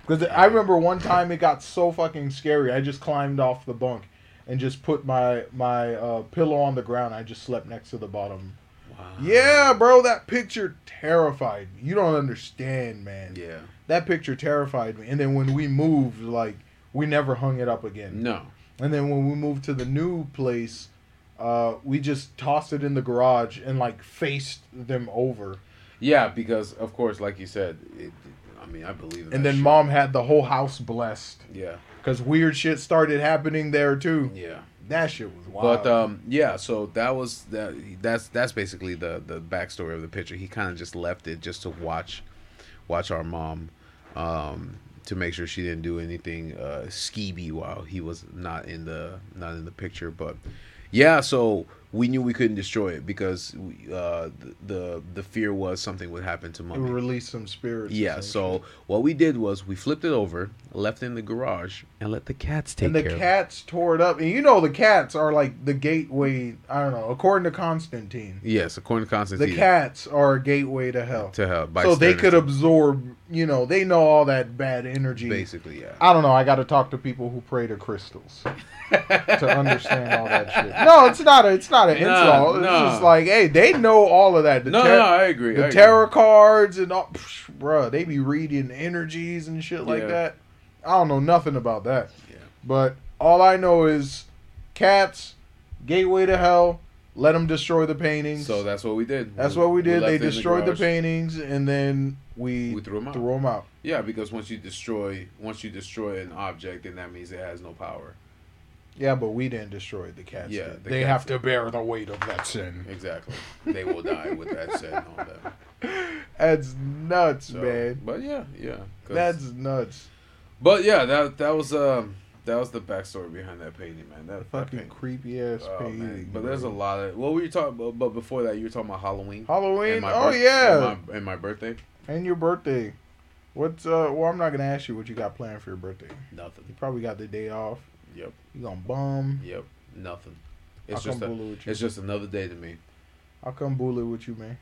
Because I remember one time it got so fucking scary. I just climbed off the bunk and just put my my uh, pillow on the ground. I just slept next to the bottom. Wow. Yeah, bro, that picture terrified me. You don't understand, man. Yeah. That picture terrified me. And then when we moved, like we never hung it up again. No. And then when we moved to the new place, uh, we just tossed it in the garage and like faced them over. Yeah, because of course, like you said, it, I mean, I believe. In And then shit. mom had the whole house blessed Yeah. because weird shit started happening there too. Yeah. That shit was wild. But um, yeah. So that was that. That's that's basically the the backstory of the picture. He kind of just left it just to watch, watch our mom, um, to make sure she didn't do anything uh skeevy while he was not in the not in the picture. But yeah, so we knew we couldn't destroy it because we, uh, the, the the fear was something would happen to It mummy. would release some spirits. Yeah, so what we did was we flipped it over, left it in the garage, and let the cats take it. and the care cats tore it up, and you know the cats are like the gateway. I don't know. According to Constantine. Yes, according to Constantine. the cats are a gateway to hell. to hell. by so they could absorb. You know, they know all that bad energy. basically, yeah. I don't know. I got to talk to people who pray to crystals to understand all that shit. No, it's not. A, it's not an Nah, insult. It's nah. just like, hey, they know all of that. The no, tar- no, I agree. I the agree. tarot cards and all, psh, bruh, they be reading energies and shit like Yeah. that. I don't know nothing about that. Yeah. But all I know is cats, gateway to hell. Let them destroy the paintings. So that's what we did. That's what we did. left They destroyed the, garage. paintings, and then we, We threw 'em out. Threw 'em out. Yeah, because once you destroy once you destroy an object, then that means it has no power. Yeah, but we didn't destroy the cats. Yeah, the they cats have to did. bear the weight of that sin. Exactly. they will die with that sin all that. That's nuts, So, man. But yeah, yeah. That's nuts. But yeah, that that was um that was the backstory behind that painting, man. That, that Fucking painting. creepy ass Oh, painting. man. But there's a lot of what were you talking about? But before that, you were talking about Halloween. Halloween. Oh birth- yeah, and my, and my birthday. and your birthday. What's uh? Well, I'm not gonna ask you what you got planned for your birthday. Nothing. You probably got the day off. Yep. You gonna bum? Yep. Nothing. I'll It's come just a, bully with you. it's just another day to me. I'll come bully with you, man.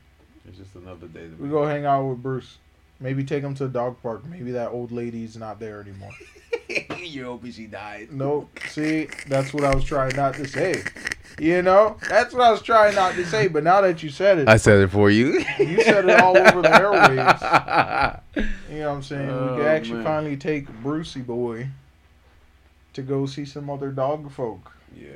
It's just another day to We me. go hang out with Bruce. Maybe take him to a dog park. Maybe that old lady's not there anymore. You're hoping she died. Nope. See, that's what I was trying not to say. You know, that's what I was trying not to say. But now that you said it, I said it for you. You said it all over the airwaves. you know what I'm saying? we oh, can actually man. finally take Brucey boy to go see some other dog folk. yeah.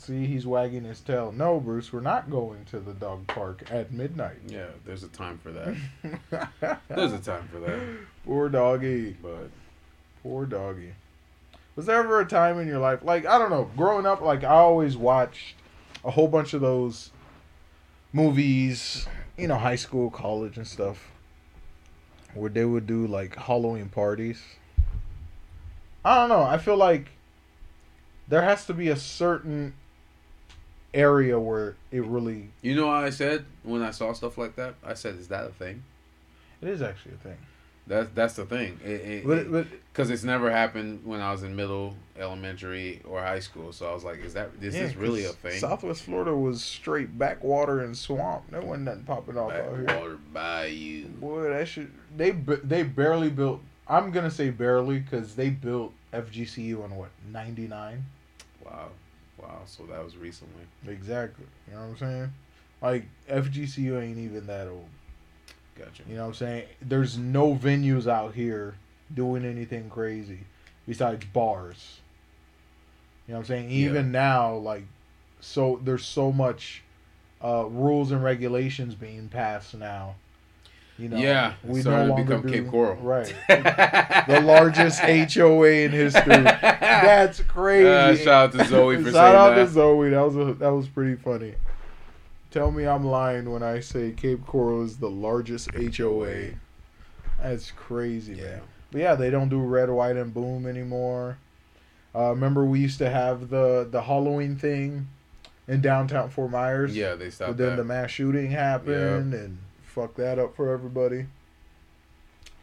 See, he's wagging his tail. No, Bruce, we're not going to the dog park at midnight. Yeah. There's a time for that. There's a time for that. Poor doggy. But Poor doggy. Was there ever a time in your life, like, I don't know, growing up, like, I always watched a whole bunch of those movies, you know, high school, college, and stuff, where they would do, like, Halloween parties. I don't know. I feel like there has to be a certain area where it really. you know what I said when I saw stuff like that? I said, "Is that a thing?" It is actually a thing. That's that's the thing. It, it, because it's never happened when I was in middle, elementary, or high school. So I was like, "Is that is yeah, this really a thing?" Southwest Florida was straight backwater and swamp. There wasn't nothing popping off out here. Backwater Bayou. Boy, that shit. They they barely built. I'm gonna say barely because they built FGCU on what '99. Wow, wow. So that was recently. Exactly. You know what I'm saying? Like FGCU ain't even that old. Gotcha. You know what I'm saying? There's no venues out here doing anything crazy besides bars. You know what I'm saying? Yeah. Even now, like, so there's so much uh, rules and regulations being passed now. You know, yeah, we no longer become do, Cape Coral. right? the largest HOA in history. That's crazy. Uh, shout out to Zoe for Shout saying out to Zoe. That was a, that was pretty funny. Tell me I'm lying when I say Cape Coral is the largest HOA. That's crazy, Yeah. man. But yeah, they don't do red, white, and boom anymore. Uh, remember we used to have the the Halloween thing in downtown Fort Myers. Yeah, they stopped But then that. the mass shooting happened and fucked that up for everybody.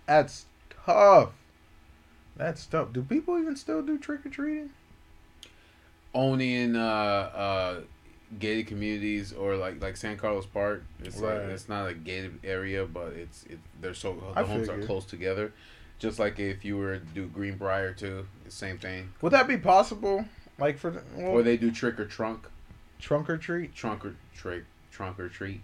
That's tough. That's tough. Do people even still do trick or treating? Only in uh, uh, gated communities or like like San Carlos Park. It's like Right. it's not a gated area, but it's it. They're so the I homes are close together. Just like if you were to do Greenbrier too, same thing. Would that be possible? Like for well, Or they do trick or trunk, trunk or treat? trunk or trick, trunk or treat.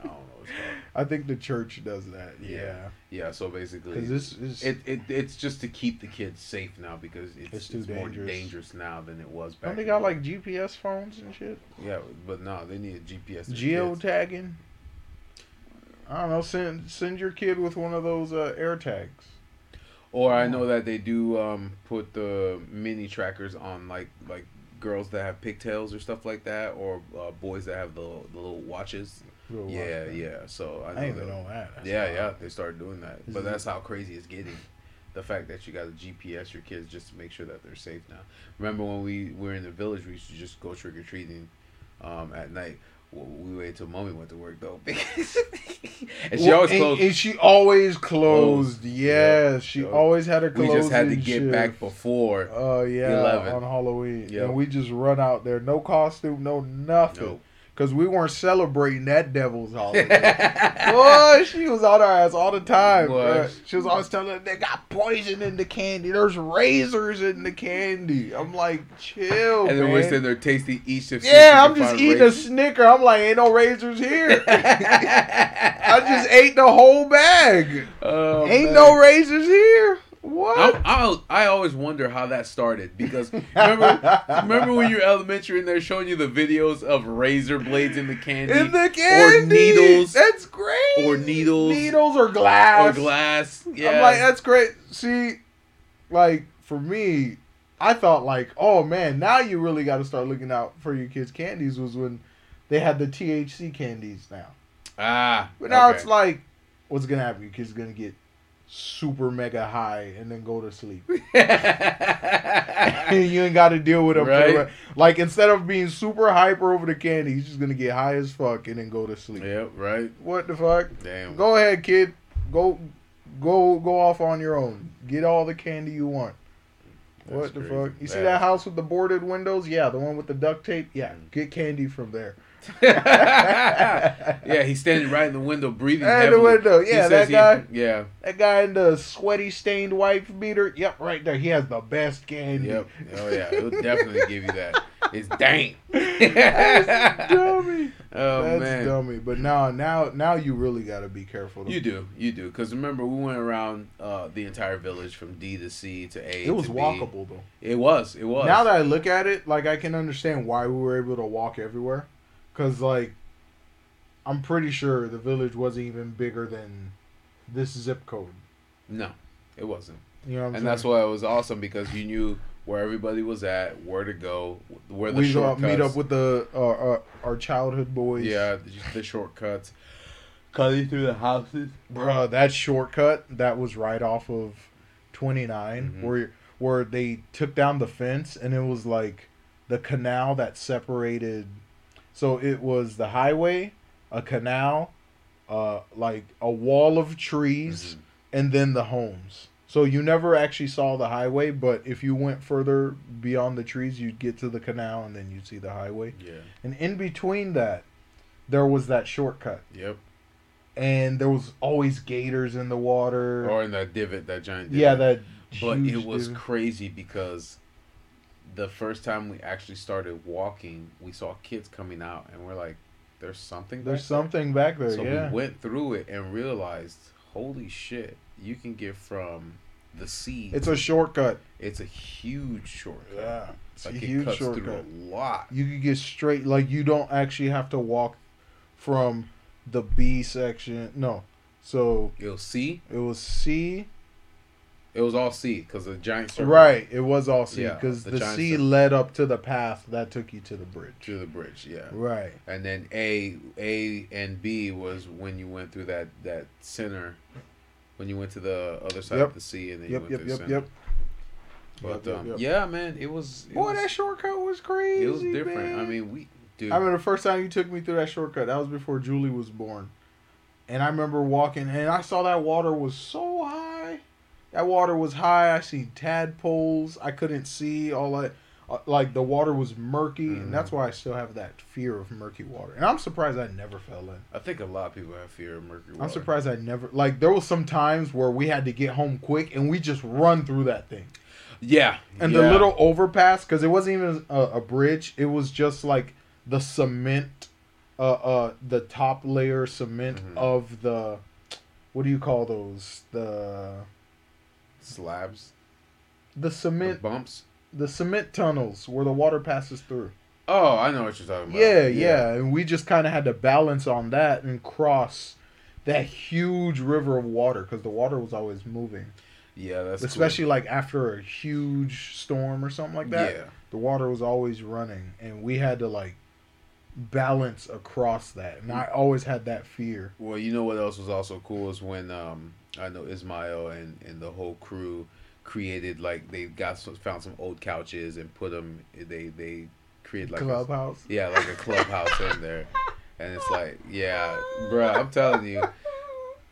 I don't know. What it's called. I think the church does that. Yeah. Yeah, Yeah, so basically, because this is it, it it's just to keep the kids safe now because it's, It's it's, too more dangerous. dangerous now than it was back. don't they got like GPS phones and shit? yeah, but no, they need a GPS. to the Geo tagging. I don't know. Send send your kid with one of those uh, air tags. Or I know that they do um, put the mini trackers on like like girls that have pigtails or stuff like that, or uh, boys that have the, the little watches. Yeah, yeah. So I I know even know that. That's yeah, yeah. They started doing that, but that's how crazy it's getting. The fact that you got to GPS your kids just to make sure that they're safe now. Remember when we were in the village, we used to just go trick or treating um, at night. Well, we waited till mommy went to work though, and she Well, always closed. And, she always closed. Closed. Yeah, Yeah. she So always had her closed. we just had to get back before. Oh yeah, 11. on Halloween, Yep. and we just run out there, no costume, no nothing, Nope. Because we weren't celebrating that devil's holiday. Boy, she was on our ass all the time. Boy. She was always telling us they got poison in the candy. There's razors in the candy. I'm like, chill, And then we're sitting there tasting each of. yeah, I'm just eating a Snicker. I'm like, ain't no razors here. I just ate the whole bag. Oh, ain't man. no razors here. What? I, I, I always wonder how that started because remember remember when you're elementary and they're showing you the videos of razor blades in the candy in the candy. Or needles. That's great. Or needles. Needles or glass. or glass. Yeah, I'm like, that's great. See, like for me, I thought like, oh man, now you really got to start looking out for your kids' candies. Was when they had the THC candies now, ah. but now okay. it's like, what's gonna happen? Your kids gonna get super mega high and then go to sleep. you ain't got to deal with them. Right. Like instead of being super hyper over the candy, he's just gonna get high as fuck and then go to sleep. yep. Right. What the fuck? Damn. Go ahead, kid. Go, go, go off on your own. Get all the candy you want. That's what the crazy. fuck? You see That- that house with the boarded windows? Yeah, the one with the duct tape. Yeah, Mm. get candy from there. yeah, he's standing right in the window, breathing. At the window. Yeah, that he- guy. Yeah. That guy in the sweaty stained wife beater. Yep, right there. He has the best candy. Yep. Oh yeah. he'll definitely give you that. It's dank. That's dummy. Oh That's man. dummy. But now, now, now you really got to be careful. You do, you do, because remember we went around uh, the entire village from D to C to A. It was to B. walkable though. It was, it was. Now that I look at it, like I can understand why we were able to walk everywhere, because like I'm pretty sure the village wasn't even bigger than this zip code. no, it wasn't, You know what I'm and that's why it was awesome because you knew where everybody was at, where to go, where the we go shortcuts. meet up with the uh, uh, our childhood boys. yeah, the, the shortcuts. Cutting through the houses. bro. that shortcut that was right off of 29 Mhm. where where they took down the fence and it was like the canal that separated so it was the highway, a canal, uh like a wall of trees Mhm. and then the homes. So you never actually saw the highway, but if you went further beyond the trees, you'd get to the canal and then you'd see the highway. Yeah. And in between that, there was that shortcut Yep. and there was always gators in the water. Or in that divot, that giant. Divot. yeah, that. But it was divot. crazy because the first time we actually started walking, we saw kids coming out, and we're like, "There's something." There's back there." something back there. So yeah. we went through it and realized, holy shit, you can get from the sea. It's a shortcut. it's a huge shortcut. Yeah, it's like a it huge cuts shortcut. through a lot. You can get straight. Like you don't actually have to walk from the B section. No. So It was C. it was C. It was all C because the giant circle Right. It was all C Yeah, because the the, C circle. led up to the path that took you to the bridge. to the bridge. Yeah. Right. And then A, A and B was when you went through that that center, when you went to the other side Yep. of the sea, and then Yep. you Yep. went Yep. the center. Yep. But Yep, yep, um, yep. yeah, man, it was. It Boy, was, that shortcut was crazy. it was different. I mean, we dude. I remember the first time you took me through that shortcut. That was before Julie was born, and I remember walking, and I saw that water was so. That water was high. I seen tadpoles. I couldn't see all that. uh, Like the water was murky, Mhm. and that's why I still have that fear of murky water. And I'm surprised I never fell in. I think a lot of people have fear of murky water. I'm surprised I never like. There was some times where we had to get home quick, and we just run through that thing. Yeah, And yeah. the little overpass, because it wasn't even a, a bridge. It was just like the cement, uh, uh, the top layer cement Mhm. of the, what do you call those? The slabs, the the cement, bumps. the cement tunnels where the water passes through. Oh, I know what you're talking about. Yeah, yeah, and we just kind of had to balance on that and cross that huge river of water because the water was always moving, yeah. That's cool. especially like after a huge storm or something like that. Yeah, the water was always running and we had to like balance across that and i always had that fear Well, you know what else was also cool is when um I know Ismail and and the whole crew created like they got some, found some old couches and put them they they create like a, Clubhouse. yeah, like a clubhouse in there, and it's like, yeah, bro, I'm telling you,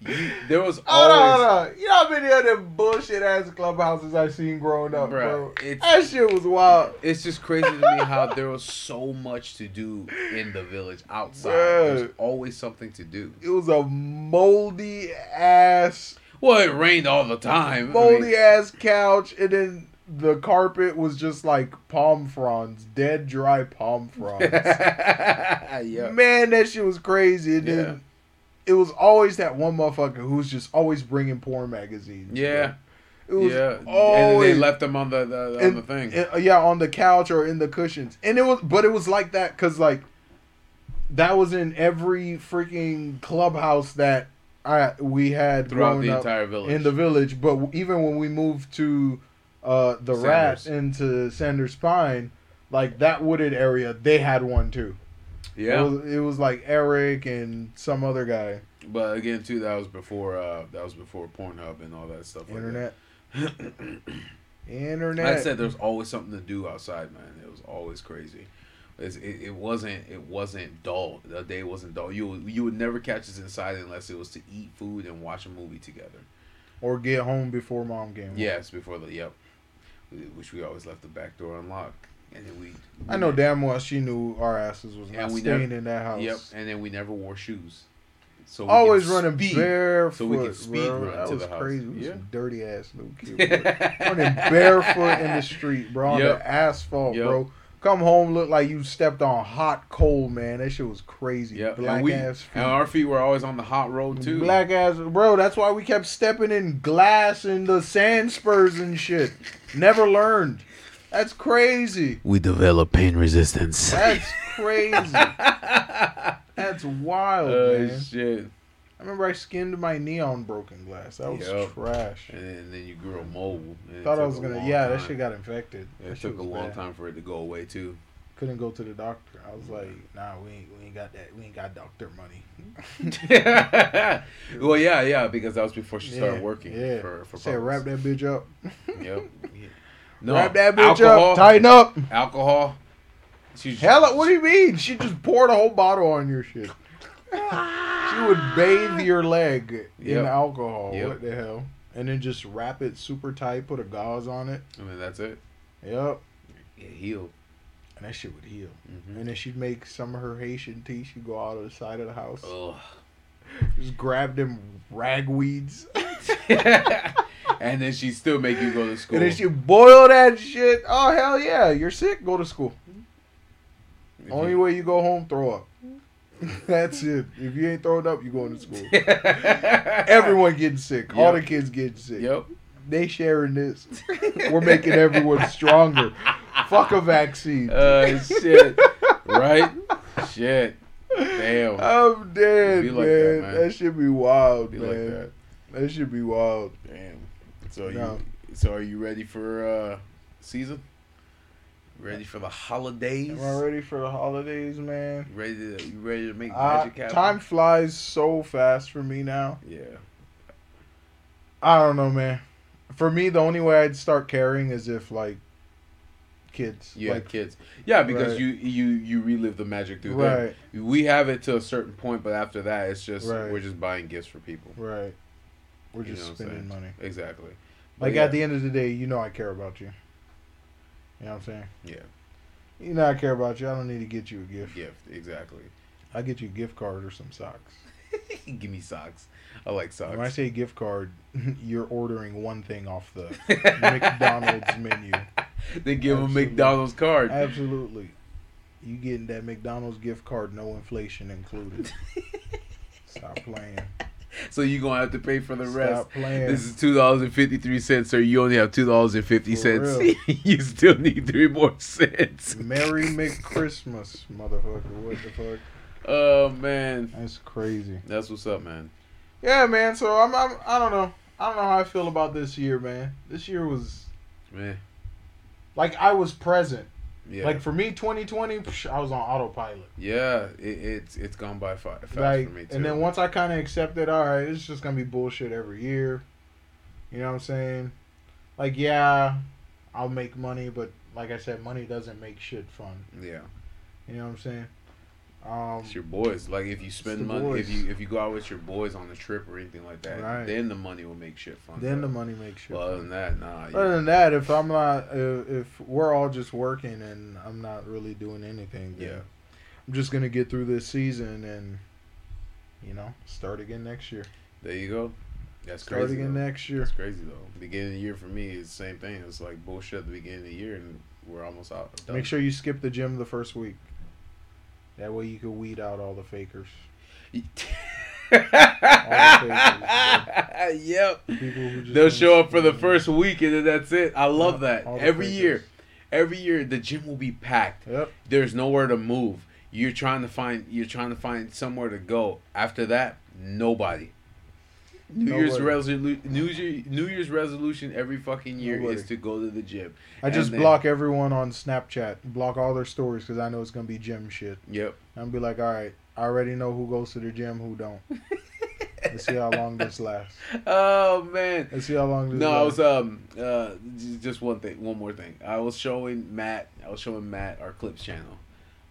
you there was Oh no, always. no, no. You know how many other bullshit ass clubhouses I seen growing up, bro? it's- that shit was wild. It's just crazy to me how there was so much to do in the village outside. There's always something to do. It was a moldy ass, Well, it rained all the time. I moldy mean, ass couch, and then the carpet was just like palm fronds, dead dry palm fronds. yeah. Man, that shit was crazy. And Yeah. then it was always that one motherfucker who was just always bringing porn magazines. Yeah. was yeah. And they left them on the, the on and- the thing. and- yeah, on the couch or in the cushions. And it was, but it was like that because like that was in every freaking clubhouse that I we had throughout the up entire village. in the village. But even when we moved to uh, the Rat into Sanders Pine, like that wooded area, they had one too. Yeah. It was, it was like Eric and some other guy. but again, too, that was before uh that was before Pornhub and all that stuff. like that. Internet. Internet. Like I said, there's always something to do outside, man. It was always crazy. It's, it, it wasn't it wasn't dull. The day wasn't dull. You would- you would never catch us inside unless it was to eat food and watch a movie together. or get home before mom came. home. Yes, before the yep, which we always left the back door unlocked, and then we. I know damn well she knew our asses was not we staying never- in that house. Yep, and then we never wore shoes. So we Always running speed. barefoot. so we could speed bro. run that to was the house. crazy. We Yeah. some dirty ass little kid. running barefoot in the street, bro, on Yep. the asphalt, Yep. bro. Come home, look like you stepped on hot coal, man. That shit was crazy. Yep, Black and we ass feet. and our feet were always on the hot road too. Black ass, bro. That's why we kept stepping in glass and the sand spurs and shit. Never learned. That's crazy. We develop pain resistance. That's crazy. That's wild, Oh man. shit! I remember I skinned my knee on broken glass. That was Yup. trash. And then, then you grew a mole. and Thought I was gonna. long Yeah, that shit got infected. It took a long bad. time for it to go away too. Couldn't go to the doctor. I was like, Nah, we ain't, we ain't got that. We ain't got doctor money. well, yeah, yeah, because that was before she started Yeah, working. Yeah. For for Said wrap that bitch up. Yep. No, wrap that bitch alcohol, up. Tighten up. Alcohol. She Hell, what do you mean? She just poured a whole bottle on your shit. she would bathe your leg in alcohol. Yep. What the hell? And then just wrap it super tight, put a gauze on it. I mean, that's it. Yep. It healed. And that shit would heal. hmm And then she'd make some of her Haitian tea. She'd go out of the side of the house. Ugh. Just grab them ragweeds. and then she still make you go to school. And then she boil that shit. Oh, hell yeah. You're sick? Go to school. If Only you- way you go home, throw up. That's it. If you ain't throwing up, you going to school. Everyone getting sick. All the kids getting sick. Yep. They sharing this. We're making everyone stronger. Fuck a vaccine. Uh, shit. Right? Shit. Damn. I'm dead, Be man. like that, that, should be wild, Be man. like that. that. should be wild. Damn. So No. you so are you ready for uh season? Ready for the holidays? Am I ready for the holidays, man? You ready to you ready to make Uh, magic happen? time flies so fast for me now. Yeah. I don't know, man. For me, the only way I'd start caring is if like kids, Yeah, like kids. Yeah, because Right. you you you relive the magic through right, them. We have it to a certain point, but after that, it's just Right. we're just buying gifts for people. right. We're You just know what I'm spending money. Exactly. Like yeah. at the end of the day, you know I care about you. You know what I'm saying? Yeah. You know I care about you. I don't need to get you a gift. Gift. Exactly. I get you a gift card or some socks. Give me socks. I like socks. When I say gift card, you're ordering one thing off the McDonald's menu. they give Absolutely. a McDonald's card. Absolutely. You getting that McDonald's gift card, no inflation included. Stop playing. So you're gonna have to pay for the rest. Playing. This is two dollars and fifty three cents, sir. You only have two dollars and fifty cents. you still need three more cents. Merry McChristmas, motherfucker. What the fuck? Oh man, That's crazy. that's what's up, man. Yeah, man. So I'm, I'm I don't know. I don't know how I feel about this year, man. This year was Man, like I was present. Yeah, Like for me, 2020, psh, I was on autopilot. yeah. It, it's it's gone by fa- fast like, for me too. and then once I kind of accepted, all right, it's just gonna be bullshit every year. You know what I'm saying? Like, yeah, I'll make money, but like I said, money doesn't make shit fun. Yeah, You know what I'm saying? Um, it's your boys. Like if you spend money, if you if you go out with your boys on a trip or anything like that, Right. then the money will make shit fun. then the money makes shit. But other than that, nah. Other you- than that, if I'm not, if, if we're all just working and I'm not really doing anything, then Yeah. I'm just gonna get through this season and, you know, start again next year. there you go. That's Start crazy. again though. next year. That's crazy though. Beginning of the year for me is the same thing. It's like bullshit at the beginning of the year, and we're almost out. done. Make sure you skip the gym the first week. That way you can weed out all the fakers. yep. People who just They'll show up for the first week and then that's it. I love that. Every fakers. year, every year the gym will be packed. Yep. There's nowhere to move. You're trying to find. You're trying to find somewhere to go. After that, nobody. New Year's resolution. New, Year, New Year's resolution every fucking year is to go to the gym. I just then- block everyone on Snapchat. Block all their stories because I know it's gonna be gym shit. Yep. I'm be like, all right, I already know who goes to the gym, who don't. Let's see how long this lasts. Oh man. Let's see how long this. No, I was um uh just one thing, one more thing. I was showing Matt, I was showing Matt our clips channel,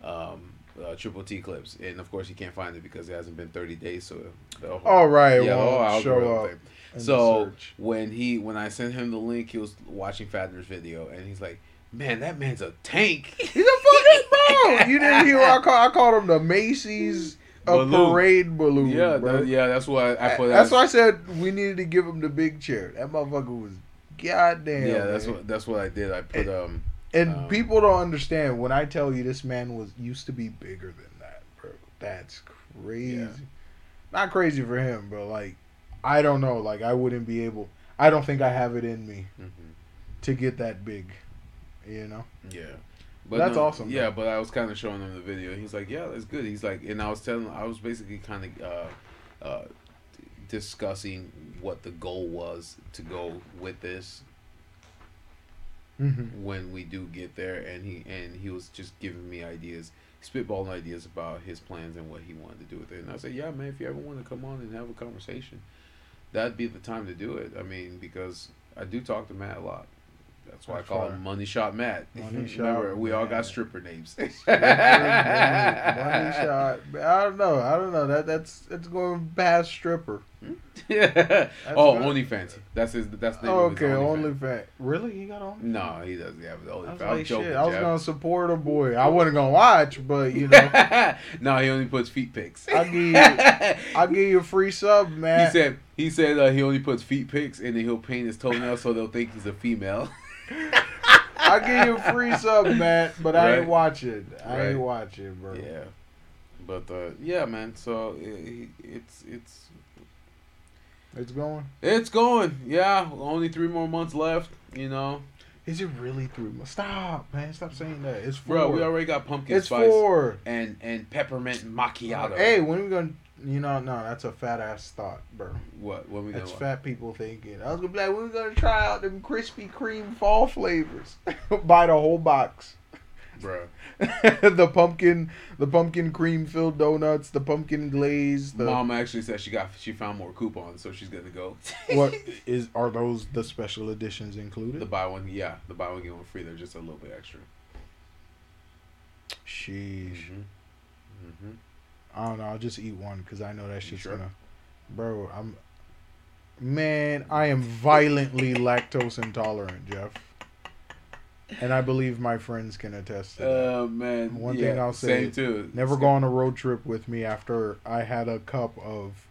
um, uh, Triple T clips, and of course he can't find it because it hasn't been thirty days. So the All right, yeah, it the whole won't show up. So when he when I sent him the link, he was watching Fadner's video, and he's like, "Man, that man's a tank." He's a fucking bro. You didn't hear what I call I called him the Macy's a Balloon. parade balloon. yeah, bro. that, yeah, that's why I put. That's why I said we needed to give him the big chair. That motherfucker was goddamn. Yeah, that's man. what that's what I did. I put um. And um, people don't understand when I tell you this man was used to be bigger than that, bro. That's crazy. Yeah. Not crazy for him, but like I don't know. Like I wouldn't be able. I don't think I have it in me mhm. to get that big. You know. Yeah. But That's awesome, Yeah, but I was kind of showing him the video. He's like, "Yeah, that's good." He's like, and I was telling, I was basically kind of uh, uh, discussing what the goal was to go with this Mm-hmm. when we do get there, and he and he was just giving me ideas, spitballing ideas about his plans and what he wanted to do with it. And I said, "Yeah, man, if you ever want to come on and have a conversation, that'd be the time to do it." I mean, because I do talk to Matt a lot. That's why That's I call fine. him Money Shot Matt. Money Shot Remember, we all got stripper names. money, money shot. I don't know. I don't know. That that's it's going past stripper. yeah. Oh, good. OnlyFans. That's his. That's the name Oh, okay, OnlyFans. OnlyFans. Really, he got on? No, he doesn't have the I was like, I'm shit. I was Jeff. gonna support a boy. I wasn't gonna watch, but you know, no, he only puts feet pics. I'll give you, I'll give you a free sub, man. He said he said uh, he only puts feet pics and then he'll paint his toenails so they'll think he's a female. I'll give you a free sub, man. But I ain't Right. watching. I Right. ain't watching, bro. yeah, but uh, yeah, man. So it, it's it's It's going. it's going. Yeah, only three more months left. You know, Is it really three months? Stop, man. Stop saying that. It's four. bro, we already got pumpkin it's spice four. and and peppermint macchiato. Hey, when are we gonna? You know, no, that's a fat ass thought, bro. what? When we gonna? That's fat people thinking. I was gonna be like, when we gonna try out them Krispy Kreme fall flavors? Buy the whole box. Bro. the pumpkin, the pumpkin cream filled donuts, the pumpkin glaze. The Mom actually said she got she found more coupons, so she's gonna go. what is are those the special editions included? the buy one, yeah, the buy one get one free. They're just a little bit extra. Sheesh. Mm-hmm. I don't know. I'll just eat one because I know that shit's sure? gonna. Bro, I'm. Man, I am violently lactose intolerant, Jeff. And I believe my friends can attest to that. Oh man, One yeah, thing I'll say, same too. Never It's go on a road trip with me after I had a cup of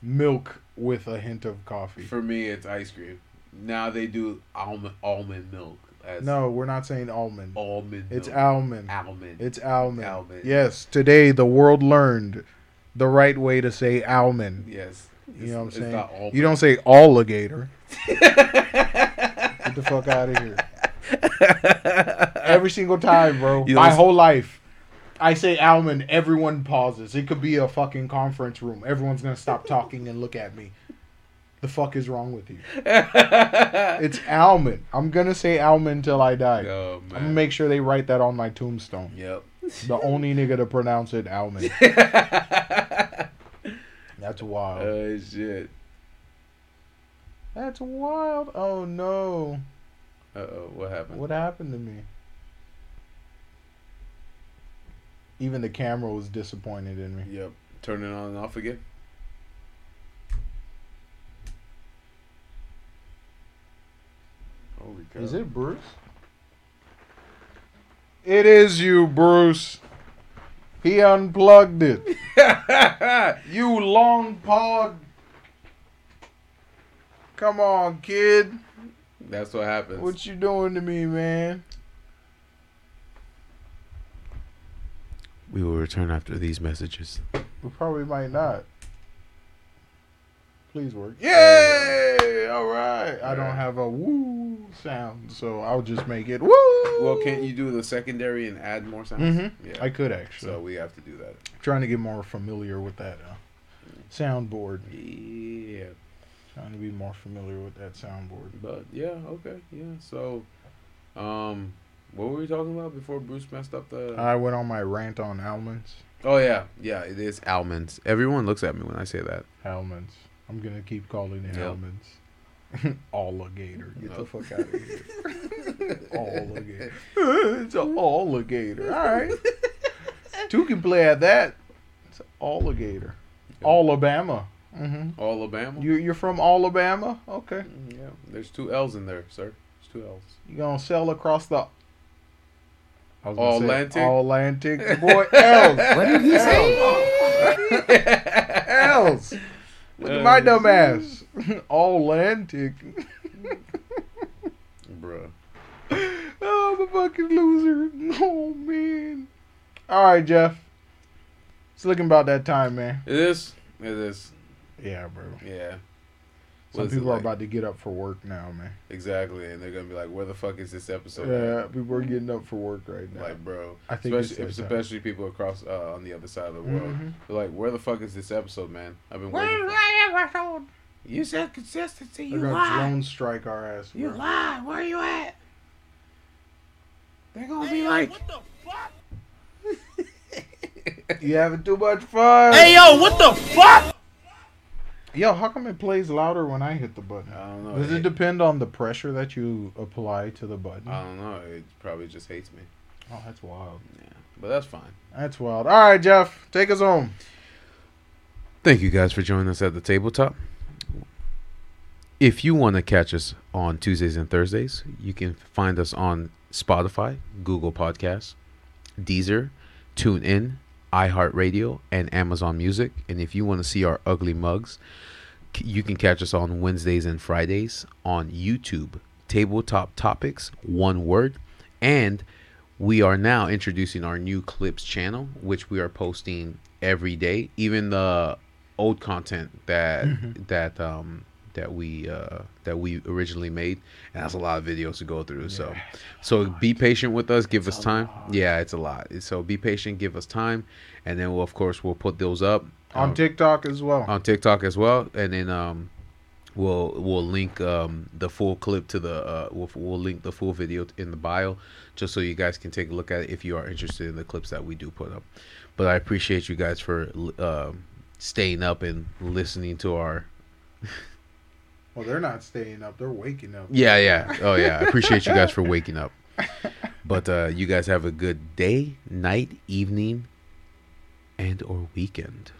milk with a hint of coffee. For me, it's ice cream. Now they do almond almond milk. As No, we're not saying almond. almond. It's milk. almond. almond. It's almond. Almond. Yes, today the world learned the right way to say almond. yes. You know what I'm saying? It's not almond. You don't say alligator. Get the fuck out of here. Every single time, bro. You My whole life. I say almond, everyone pauses. It could be a fucking conference room. Everyone's gonna stop talking and look at me. The fuck is wrong with you? It's almond. I'm gonna say almond till I die. oh I'm gonna make sure they write that on my tombstone. Yep. The only nigga to pronounce it almond. That's wild. oh shit. That's wild. Oh no. Uh oh, what happened? What happened to me? Even the camera was disappointed in me. Yep. Turn it on and off again. Holy cow. Is it Bruce? It is you, Bruce. He unplugged it. you long pod. Come on, kid. That's what happens. What you doing to me, man? we will return after these messages. We probably might not. Please work. Yay! All right. I don't have a woo sound, so I'll just make it woo. Well, can't you do the secondary and add more sounds? Mm-hmm. Yeah. I could actually. so we have to do that. trying to get more familiar with that uh, soundboard. Yeah. Trying to be more familiar with that soundboard. But yeah, okay, yeah. So, um, what were we talking about before Bruce messed up the? I went on my rant on almonds. oh yeah, yeah. It is almonds. Everyone looks at me when I say that. Almonds. I'm gonna keep calling it Yep. almonds. alligator. Get the fuck out of here. alligator. it's an alligator. All right. Two can play at that. It's an alligator. Alabama. Mm-hmm. Alabama. You you're from Alabama? Okay. Mm, yeah. There's two L's in there, sir. There's two L's. You gonna sail across the I was gonna say Atlantic? Atlantic. Boy, L's. What did he say? L's. Look at my dumb ass. Atlantic. Bruh. oh, I'm a fucking loser. Oh man. All right, Jeff. It's looking about that time, man. It is. It is. Yeah, bro. Yeah. Some What is it people are like? about to get up for work now, man. Exactly, and they're gonna be like, "Where the fuck is this episode?" Yeah, at?" people are getting up for work right now. Like, bro. I think especially, especially people across uh, on the other side of the world. Mhm. They're like, "Where the fuck is this episode, man? I've been waiting." Where's For- my episode? you said consistency. They're You gonna lie. drone strike our ass. Bro. You bro. lie. Where are you at? They're gonna be like, What the fuck? You having too much fun? Hey yo, what the fuck? Yo, how come it plays louder when I hit the button? I don't know. Does it It- depend on the pressure that you apply to the button? I don't know. It probably just hates me. oh, that's wild. Yeah, but that's fine. That's wild. All right, Jeff, take us home. Thank you guys for joining us at the tabletop. If you want to catch us on Tuesdays and Thursdays, you can find us on Spotify, Google Podcasts, Deezer, TuneIn, iHeartRadio, and Amazon Music. And if you want to see our ugly mugs, you can catch us on Wednesdays and Fridays on YouTube. Tabletop Topics, one word. And we are now introducing our new clips channel, which we are posting every day. Even the old content that that um that we uh that we originally made, and that's a lot of videos to go through. So, so be patient with us. Give us time. Yeah, it's a lot. So be patient. Give us time, and then we'll of course we'll put those up On um, TikTok as well. on TikTok as well, and then um, we'll we'll link um the full clip to the uh we'll, we'll link the full video in the bio, just so you guys can take a look at it if you are interested in the clips that we do put up. But I appreciate you guys for um staying up and listening to our well, they're not staying up; they're waking up. yeah yeah oh yeah I appreciate you guys for waking up. But uh, you guys have a good day, night, evening, and or weekend.